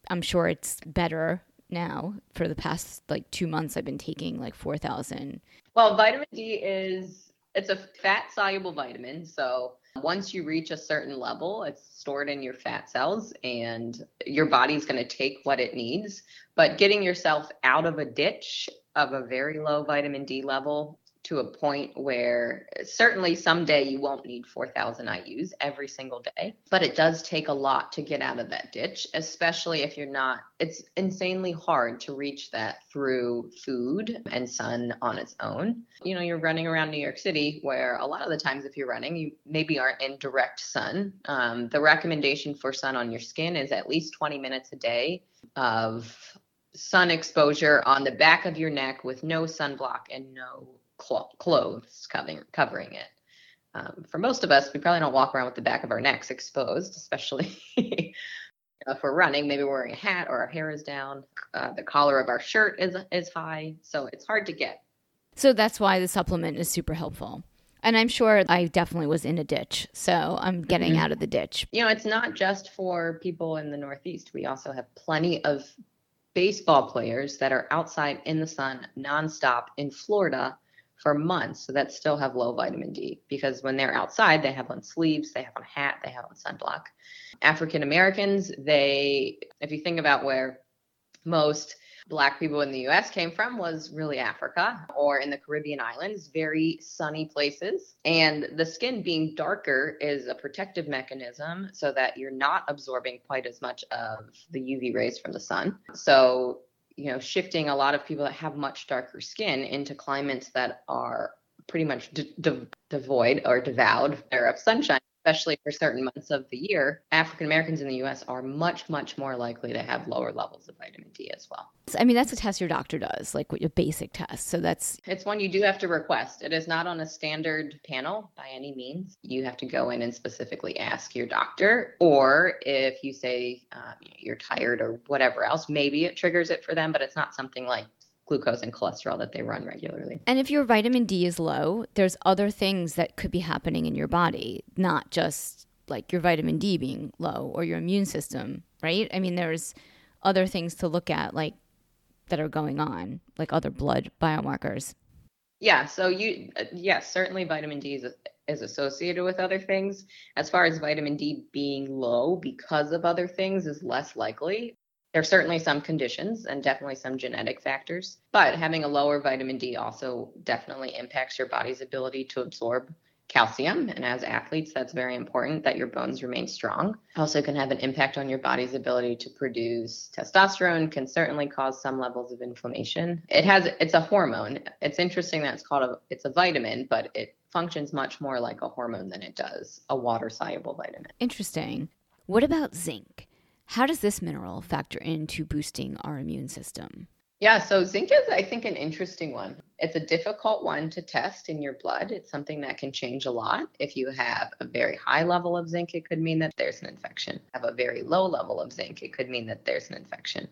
I'm sure it's better now. For the past like two months, I've been taking like 4,000. Well, vitamin D is it's a fat soluble vitamin. So once you reach a certain level, it's stored in your fat cells and your body's going to take what it needs. But getting yourself out of a ditch of a very low vitamin D level to a point where certainly someday you won't need 4,000 IUs every single day, but it does take a lot to get out of that ditch, especially if you're not, it's insanely hard to reach that through food and sun on its own. You know, you're running around New York City where a lot of the times if you're running, you maybe aren't in direct sun. Um, the recommendation for sun on your skin is at least 20 minutes a day of sun exposure on the back of your neck with no sunblock and no cl- clothes covering covering it. Um, for most of us, we probably don't walk around with the back of our necks exposed, especially if we're running. Maybe we're wearing a hat or our hair is down. Uh, the collar of our shirt is is high, so it's hard to get. So that's why the supplement is super helpful. And I'm sure I definitely was in a ditch. So I'm getting mm-hmm. out of the ditch. You know, it's not just for people in the Northeast. We also have plenty of baseball players that are outside in the sun nonstop in Florida for months so that still have low vitamin D because when they're outside, they have on sleeves, they have on hat, they have on sunblock. African Americans, they, if you think about where most black people in the US came from was really Africa or in the Caribbean islands, very sunny places. And the skin being darker is a protective mechanism so that you're not absorbing quite as much of the UV rays from the sun. So you know, shifting a lot of people that have much darker skin into climates that are pretty much de- de- devoid or devoured of sunshine especially for certain months of the year, African Americans in the US are much, much more likely to have lower levels of vitamin D as well. I mean, that's a test your doctor does, like a basic test. So that's. It's one you do have to request. It is not on a standard panel by any means. You have to go in and specifically ask your doctor. Or if you say um, you're tired or whatever else, maybe it triggers it for them, but it's not something like glucose and cholesterol that they run regularly. And if your vitamin D is low, there's other things that could be happening in your body, not just like your vitamin D being low or your immune system, right? I mean, there's other things to look at like that are going on, like other blood biomarkers. Yeah, so you uh, yes, certainly vitamin D is is associated with other things. As far as vitamin D being low because of other things is less likely. There are certainly some conditions and definitely some genetic factors, but having a lower vitamin D also definitely impacts your body's ability to absorb calcium. And as athletes, that's very important that your bones remain strong. Also, can have an impact on your body's ability to produce testosterone, can certainly cause some levels of inflammation. It has, it's a hormone. It's interesting that it's called a, it's a vitamin, but it functions much more like a hormone than it does a water soluble vitamin. Interesting. What about zinc? How does this mineral factor into boosting our immune system? Yeah, so zinc is, I think, an interesting one. It's a difficult one to test in your blood. It's something that can change a lot. If you have a very high level of zinc, it could mean that there's an infection. Have a very low level of zinc, it could mean that there's an infection.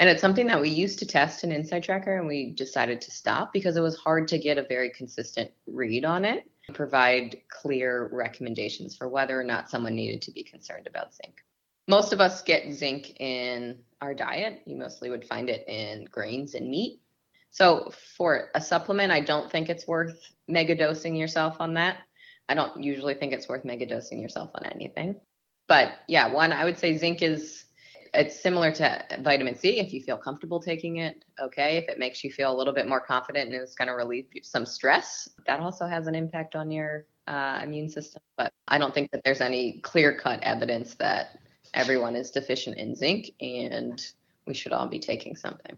And it's something that we used to test in Inside Tracker, and we decided to stop because it was hard to get a very consistent read on it, and provide clear recommendations for whether or not someone needed to be concerned about zinc most of us get zinc in our diet. You mostly would find it in grains and meat. So for a supplement, I don't think it's worth mega dosing yourself on that. I don't usually think it's worth mega dosing yourself on anything. But yeah, one I would say zinc is it's similar to vitamin C. If you feel comfortable taking it, okay. If it makes you feel a little bit more confident and is going to relieve some stress, that also has an impact on your uh, immune system. But I don't think that there's any clear cut evidence that everyone is deficient in zinc and we should all be taking something.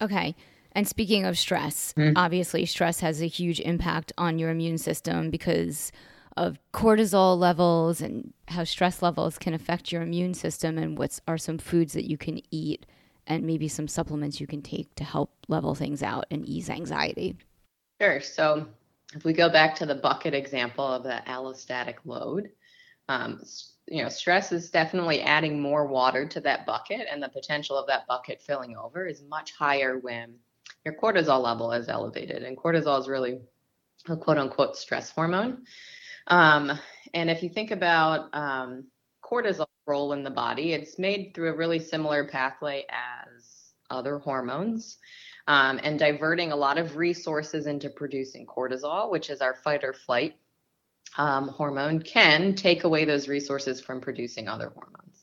Okay. And speaking of stress, mm-hmm. obviously, stress has a huge impact on your immune system because of cortisol levels and how stress levels can affect your immune system, and what are some foods that you can eat and maybe some supplements you can take to help level things out and ease anxiety. Sure. So, if we go back to the bucket example of the allostatic load, Um, you know, stress is definitely adding more water to that bucket, and the potential of that bucket filling over is much higher when your cortisol level is elevated. And cortisol is really a quote unquote stress hormone. Um, and if you think about um, cortisol role in the body, it's made through a really similar pathway as other hormones. Um, and diverting a lot of resources into producing cortisol, which is our fight or flight um, hormone, can take away those resources from producing other hormones.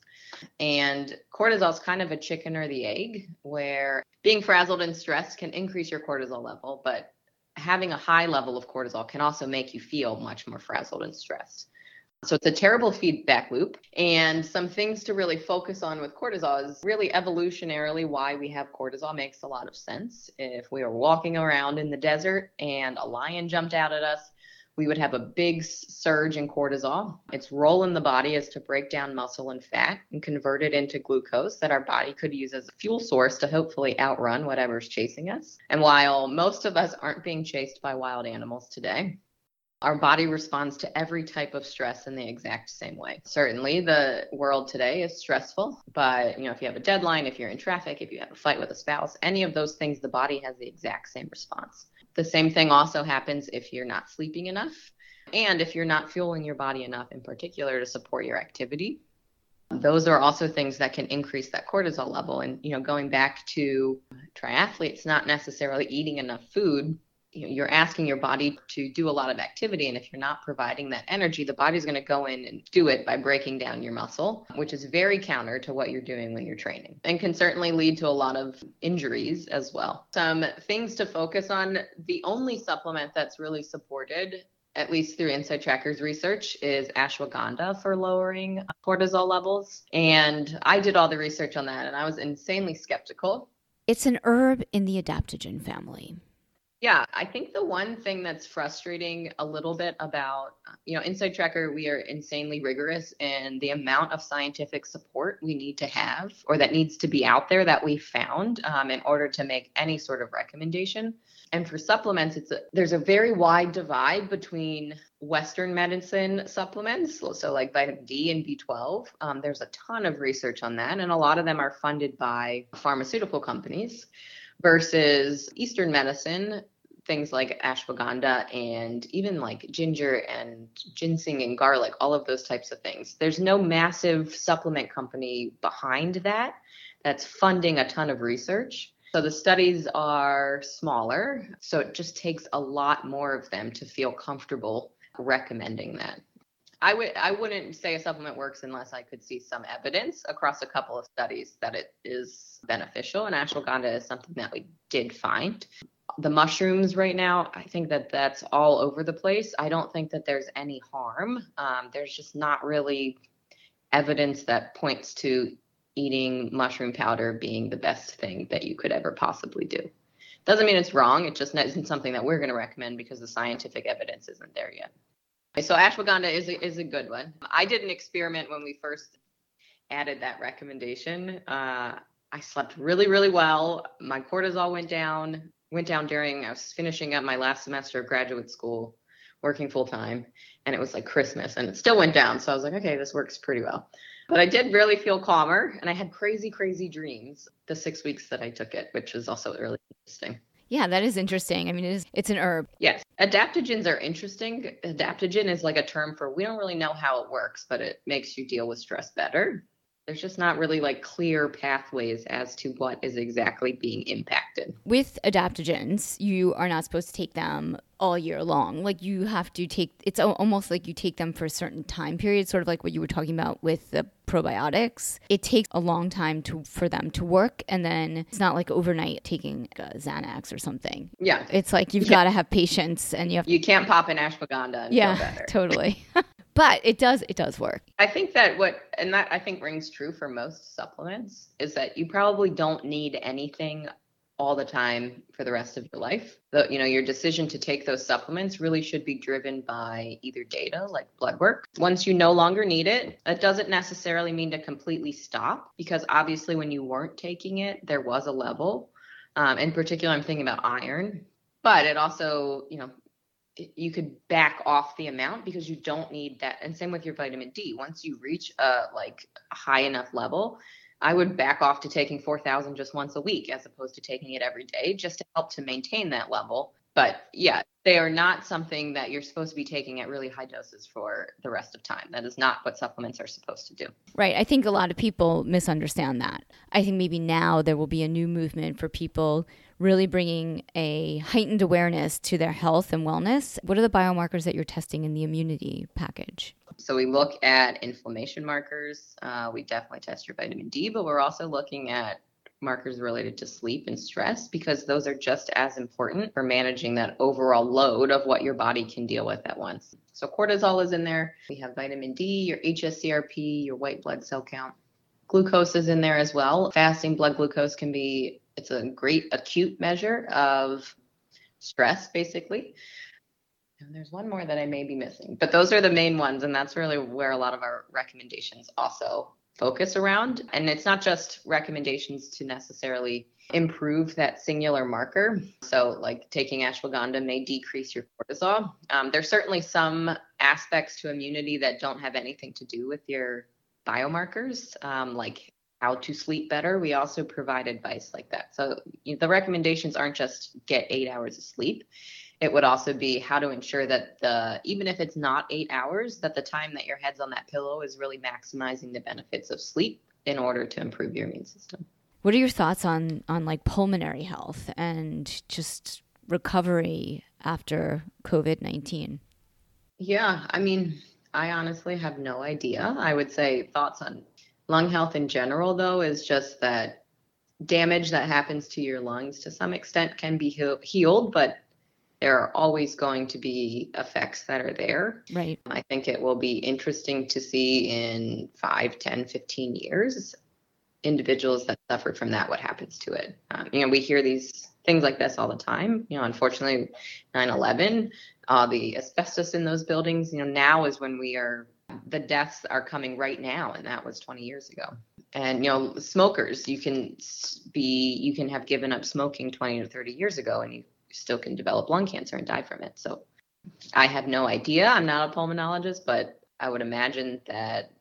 And cortisol is kind of a chicken or the egg, where being frazzled and stressed can increase your cortisol level, but having a high level of cortisol can also make you feel much more frazzled and stressed. So it's a terrible feedback loop. And some things to really focus on with cortisol is really evolutionarily why we have cortisol makes a lot of sense. If we were walking around in the desert and a lion jumped out at us, we would have a big surge in cortisol. Its role in the body is to break down muscle and fat and convert it into glucose that our body could use as a fuel source to hopefully outrun whatever's chasing us. And while most of us aren't being chased by wild animals today, our body responds to every type of stress in the exact same way. Certainly, the world today is stressful, but you know, if you have a deadline, if you're in traffic, if you have a fight with a spouse, any of those things, the body has the exact same response. The same thing also happens if you're not sleeping enough and if you're not fueling your body enough in particular to support your activity. Those are also things that can increase that cortisol level. And, you know, going back to triathletes, not necessarily eating enough food you know, you're asking your body to do a lot of activity and if you're not providing that energy the body's going to go in and do it by breaking down your muscle which is very counter to what you're doing when you're training and can certainly lead to a lot of injuries as well some things to focus on the only supplement that's really supported at least through Inside Trackers research, is ashwagandha for lowering cortisol levels. And I did all the research on that and I was insanely skeptical. It's an herb in the adaptogen family. Yeah, I think the one thing that's frustrating a little bit about, you know, InsideTracker, we are insanely rigorous in the amount of scientific support we need to have or that needs to be out there that we found um, in order to make any sort of recommendation. And for supplements, it's a, there's a very wide divide between Western medicine supplements, so like vitamin D and B12. Um, there's a ton of research on that, and a lot of them are funded by pharmaceutical companies versus Eastern medicine, things like ashwagandha and even like ginger and ginseng and garlic, all of those types of things. There's no massive supplement company behind that that's funding a ton of research. So the studies are smaller. So it just takes a lot more of them to feel comfortable recommending that. I would I wouldn't say a supplement works unless I could see some evidence across a couple of studies that it is beneficial. And ashwagandha is something that we did find. The mushrooms right now, I think that that's all over the place. I don't think that there's any harm. Um, there's just not really evidence that points to eating mushroom powder being the best thing that you could ever possibly do. Doesn't mean it's wrong. It just isn't something that we're going to recommend because the scientific evidence isn't there yet. So ashwagandha is a, is a good one. I did an experiment when we first added that recommendation. Uh, I slept really, really well. My cortisol went down. Went down during I was finishing up my last semester of graduate school, working full time, and it was like Christmas, and it still went down. So I was like, okay, this works pretty well. But I did really feel calmer, and I had crazy, crazy dreams the six weeks that I took it, which is also really interesting. Yeah, that is interesting. I mean, it is it's an herb. Yes. Adaptogens are interesting. Adaptogen is like a term for we don't really know how it works, but it makes you deal with stress better. There's just not really like clear pathways as to what is exactly being impacted. With adaptogens, you are not supposed to take them all year long. Like you have to take it's almost like you take them for a certain time period, sort of like what you were talking about with the probiotics. It takes a long time to for them to work and then it's not like overnight taking a Xanax or something. Yeah. It's like you've yeah. got to have patience and you have You can't pop an ashwagandha yeah, totally. but it does it does work. I think that what and that I think rings true for most supplements is that you probably don't need anything all the time for the rest of your life. The, you know, your decision to take those supplements really should be driven by either data like blood work. Once you no longer need it, it doesn't necessarily mean to completely stop because obviously when you weren't taking it, there was a level. Um, in particular, I'm thinking about iron, but it also, you know, you could back off the amount because you don't need that. And same with your vitamin D. Once you reach a like high enough level, I would back off to taking 4,000 just once a week as opposed to taking it every day just to help to maintain that level. But yeah, they are not something that you're supposed to be taking at really high doses for the rest of time. That is not what supplements are supposed to do. Right. I think a lot of people misunderstand that. I think maybe now there will be a new movement for people really bringing a heightened awareness to their health and wellness. What are the biomarkers that you're testing in the immunity package? So we look at inflammation markers. Uh, we definitely test your vitamin D, but we're also looking at markers related to sleep and stress because those are just as important for managing that overall load of what your body can deal with at once. So cortisol is in there. We have vitamin D, your HSCRP, your white blood cell count. Glucose is in there as well. Fasting blood glucose can be it's a great acute measure of stress basically. And there's one more that I may be missing, but those are the main ones and that's really where a lot of our recommendations also focus around. And it's not just recommendations to necessarily improve that singular marker. So, like taking ashwagandha may decrease your cortisol. Um, there's certainly some aspects to immunity that don't have anything to do with your biomarkers, um, like how to sleep better. We also provide advice like that. So, you know, the recommendations aren't just get eight hours of sleep it would also be how to ensure that the even if it's not eight hours that the time that your head's on that pillow is really maximizing the benefits of sleep in order to improve your immune system. What are your thoughts on on like pulmonary health and just recovery after covid-19 yeah i mean i honestly have no idea. I would say thoughts on lung health in general though is just that damage that happens to your lungs to some extent can be healed but there are always going to be effects that are there. Right. I think it will be interesting to see in 5, 10, 15 years individuals that suffered from that, what happens to it. Um, you know, we hear these things like this all the time. You know, unfortunately, 9 11, uh, the asbestos in those buildings, you know, now is when we are, the deaths are coming right now, and that was 20 years ago. And, you know, smokers, you can be, you can have given up smoking 20 or 30 years ago, and you still can develop lung cancer and die from it. So I have no idea. I'm not a pulmonologist, but I would imagine that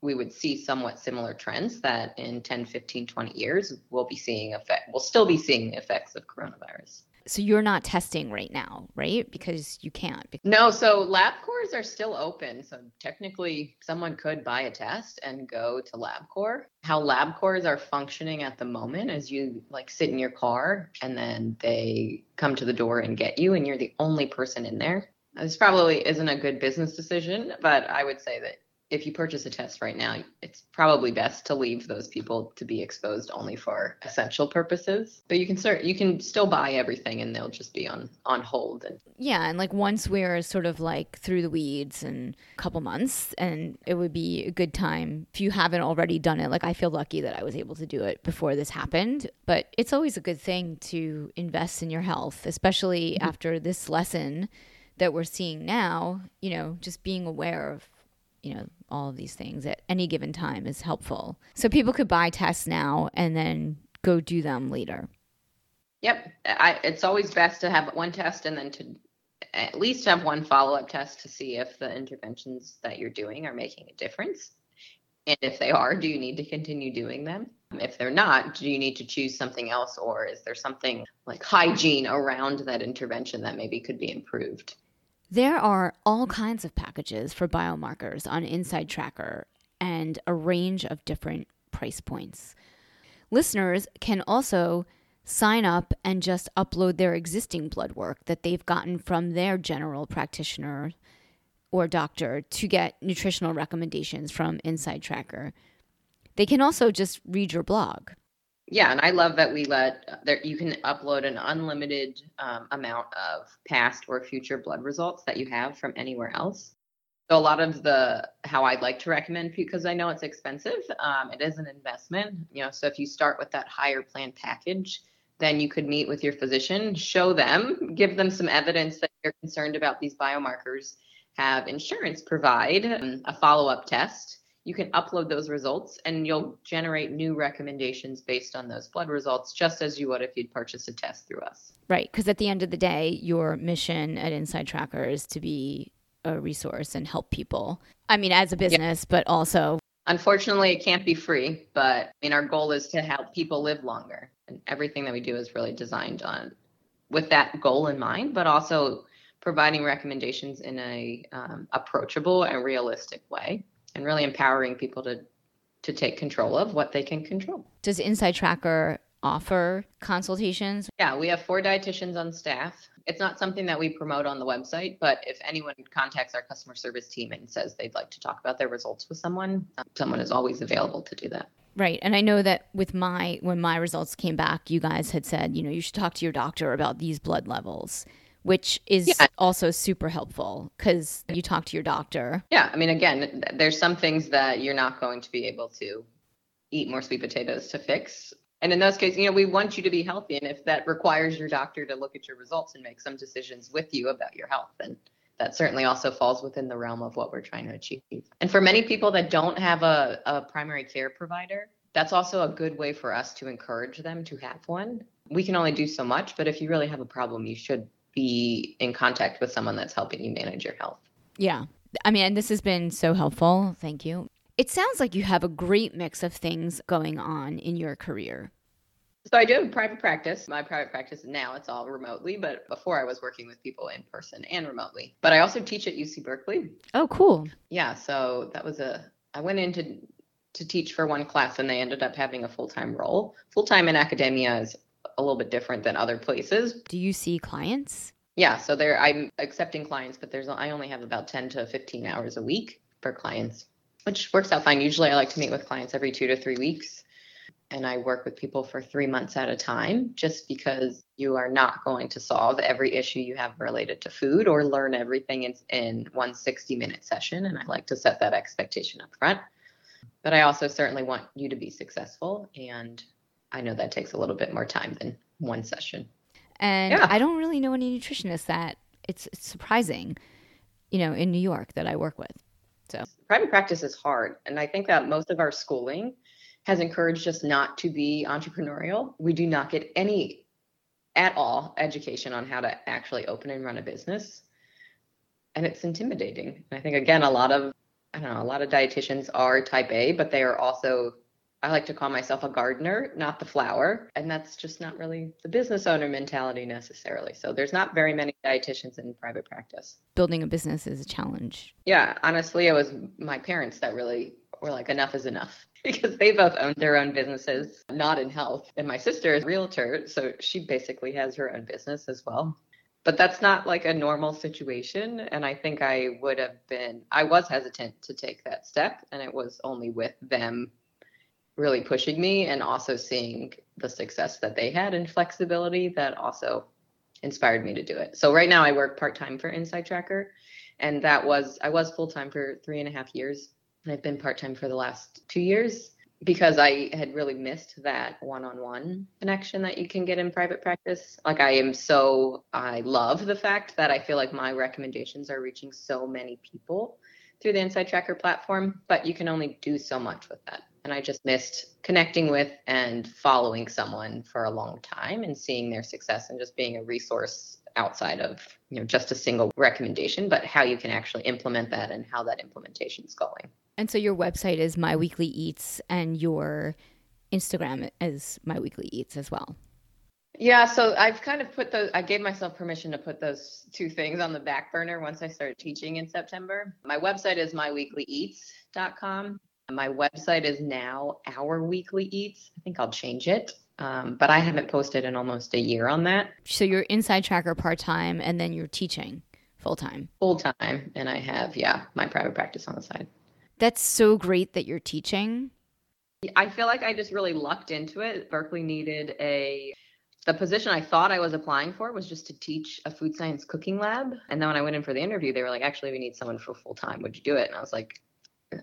we would see somewhat similar trends that in 10, 15, 20 years we'll be seeing effect we'll still be seeing effects of coronavirus. So you're not testing right now, right? Because you can't. No, so LabCorps are still open. So technically, someone could buy a test and go to LabCorp. How LabCorps are functioning at the moment is you like sit in your car and then they come to the door and get you, and you're the only person in there. This probably isn't a good business decision, but I would say that if you purchase a test right now, it's probably best to leave those people to be exposed only for essential purposes. But you can start you can still buy everything and they'll just be on on hold and Yeah, and like once we're sort of like through the weeds in a couple months and it would be a good time if you haven't already done it. Like I feel lucky that I was able to do it before this happened, but it's always a good thing to invest in your health, especially mm-hmm. after this lesson that we're seeing now, you know, just being aware of you know all of these things at any given time is helpful. So people could buy tests now and then go do them later. Yep. I, it's always best to have one test and then to at least have one follow up test to see if the interventions that you're doing are making a difference. And if they are, do you need to continue doing them? If they're not, do you need to choose something else or is there something like hygiene around that intervention that maybe could be improved? There are all kinds of packages for biomarkers on Inside Tracker and a range of different price points. Listeners can also sign up and just upload their existing blood work that they've gotten from their general practitioner or doctor to get nutritional recommendations from Inside Tracker. They can also just read your blog yeah and i love that we let there you can upload an unlimited um, amount of past or future blood results that you have from anywhere else. So a lot of the how i'd like to recommend because i know it's expensive um, it is an investment you know so if you start with that higher plan package then you could meet with your physician show them give them some evidence that you're concerned about these biomarkers have insurance provide um, a follow-up test you can upload those results and you'll generate new recommendations based on those blood results, just as you would if you'd purchased a test through us. Right. Because at the end of the day, your mission at Inside Tracker is to be a resource and help people. I mean, as a business, but also. Unfortunately, it can't be free, but I mean, our goal is to help people live longer. And everything that we do is really designed on with that goal in mind, but also providing recommendations in a um, approachable and realistic way and really empowering people to to take control of what they can control. Does Inside Tracker offer consultations? Yeah, we have four dietitians on staff. It's not something that we promote on the website, but if anyone contacts our customer service team and says they'd like to talk about their results with someone, um, someone is always available to do that. Right. And I know that with my when my results came back, you guys had said, you know, you should talk to your doctor about these blood levels which is yeah. also super helpful because you talk to your doctor. Yeah. I mean, again, there's some things that you're not going to be able to eat more sweet potatoes to fix. And in those cases, you know, we want you to be healthy. And if that requires your doctor to look at your results and make some decisions with you about your health, then that certainly also falls within the realm of what we're trying to achieve. And for many people that don't have a, a primary care provider, that's also a good way for us to encourage them to have one. We can only do so much, but if you really have a problem, you should be in contact with someone that's helping you manage your health. Yeah. I mean, this has been so helpful. Thank you. It sounds like you have a great mix of things going on in your career. So I do have private practice. My private practice now it's all remotely, but before I was working with people in person and remotely. But I also teach at UC Berkeley. Oh, cool. Yeah, so that was a I went into to teach for one class and they ended up having a full-time role. Full-time in academia is a little bit different than other places. Do you see clients? Yeah, so there I'm accepting clients, but there's I only have about 10 to 15 hours a week for clients, which works out fine. Usually I like to meet with clients every 2 to 3 weeks. And I work with people for 3 months at a time just because you are not going to solve every issue you have related to food or learn everything in in one 60 minute session and I like to set that expectation up front. But I also certainly want you to be successful and I know that takes a little bit more time than one session. And yeah. I don't really know any nutritionists that it's, it's surprising, you know, in New York that I work with. So private practice is hard. And I think that most of our schooling has encouraged us not to be entrepreneurial. We do not get any at all education on how to actually open and run a business. And it's intimidating. And I think again, a lot of I don't know, a lot of dietitians are type A, but they are also I like to call myself a gardener, not the flower. And that's just not really the business owner mentality necessarily. So there's not very many dietitians in private practice. Building a business is a challenge. Yeah, honestly, it was my parents that really were like, enough is enough because they both owned their own businesses, not in health. And my sister is a realtor. So she basically has her own business as well. But that's not like a normal situation. And I think I would have been, I was hesitant to take that step. And it was only with them really pushing me and also seeing the success that they had and flexibility that also inspired me to do it. So right now I work part time for Inside Tracker, and that was I was full time for three and a half years, and I've been part time for the last two years because I had really missed that one on one connection that you can get in private practice. Like I am so I love the fact that I feel like my recommendations are reaching so many people through the Inside Tracker platform, but you can only do so much with that and I just missed connecting with and following someone for a long time and seeing their success and just being a resource outside of you know just a single recommendation but how you can actually implement that and how that implementation is going. And so your website is my weekly eats and your instagram is my weekly eats as well. Yeah so i've kind of put those i gave myself permission to put those two things on the back burner once i started teaching in september. My website is myweeklyeats.com my website is now Our Weekly Eats. I think I'll change it. Um, but I haven't posted in almost a year on that. So you're inside tracker part time and then you're teaching full time? Full time. And I have, yeah, my private practice on the side. That's so great that you're teaching. I feel like I just really lucked into it. Berkeley needed a the position I thought I was applying for was just to teach a food science cooking lab. And then when I went in for the interview, they were like, actually, we need someone for full time. Would you do it? And I was like,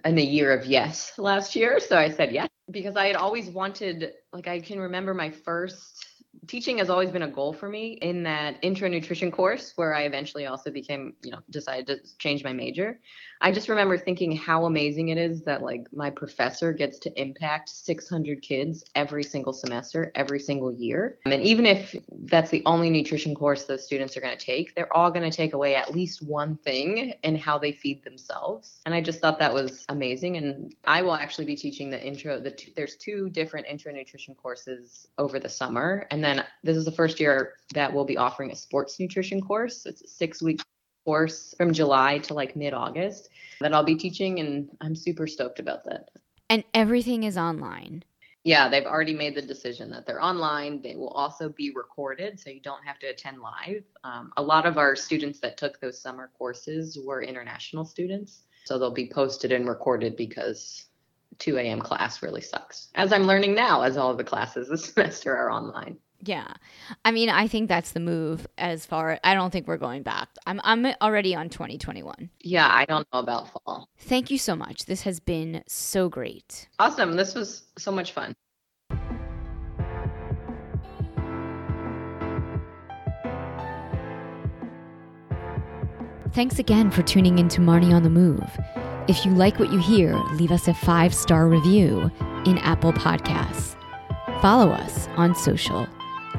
in the year of yes last year. So I said yes because I had always wanted, like, I can remember my first teaching has always been a goal for me in that intro nutrition course where I eventually also became, you know, decided to change my major. I just remember thinking how amazing it is that like my professor gets to impact 600 kids every single semester, every single year. And even if that's the only nutrition course those students are going to take, they're all going to take away at least one thing in how they feed themselves. And I just thought that was amazing. And I will actually be teaching the intro. The two, there's two different intro nutrition courses over the summer, and then this is the first year that we'll be offering a sports nutrition course. It's a six week course from July to like mid August that I'll be teaching, and I'm super stoked about that. And everything is online. Yeah, they've already made the decision that they're online. They will also be recorded, so you don't have to attend live. Um, a lot of our students that took those summer courses were international students, so they'll be posted and recorded because 2 a.m. class really sucks. As I'm learning now, as all of the classes this semester are online. Yeah. I mean, I think that's the move as far I don't think we're going back. I'm I'm already on 2021. Yeah, I don't know about fall. Thank you so much. This has been so great. Awesome. This was so much fun. Thanks again for tuning in to Marnie on the Move. If you like what you hear, leave us a five star review in Apple Podcasts. Follow us on social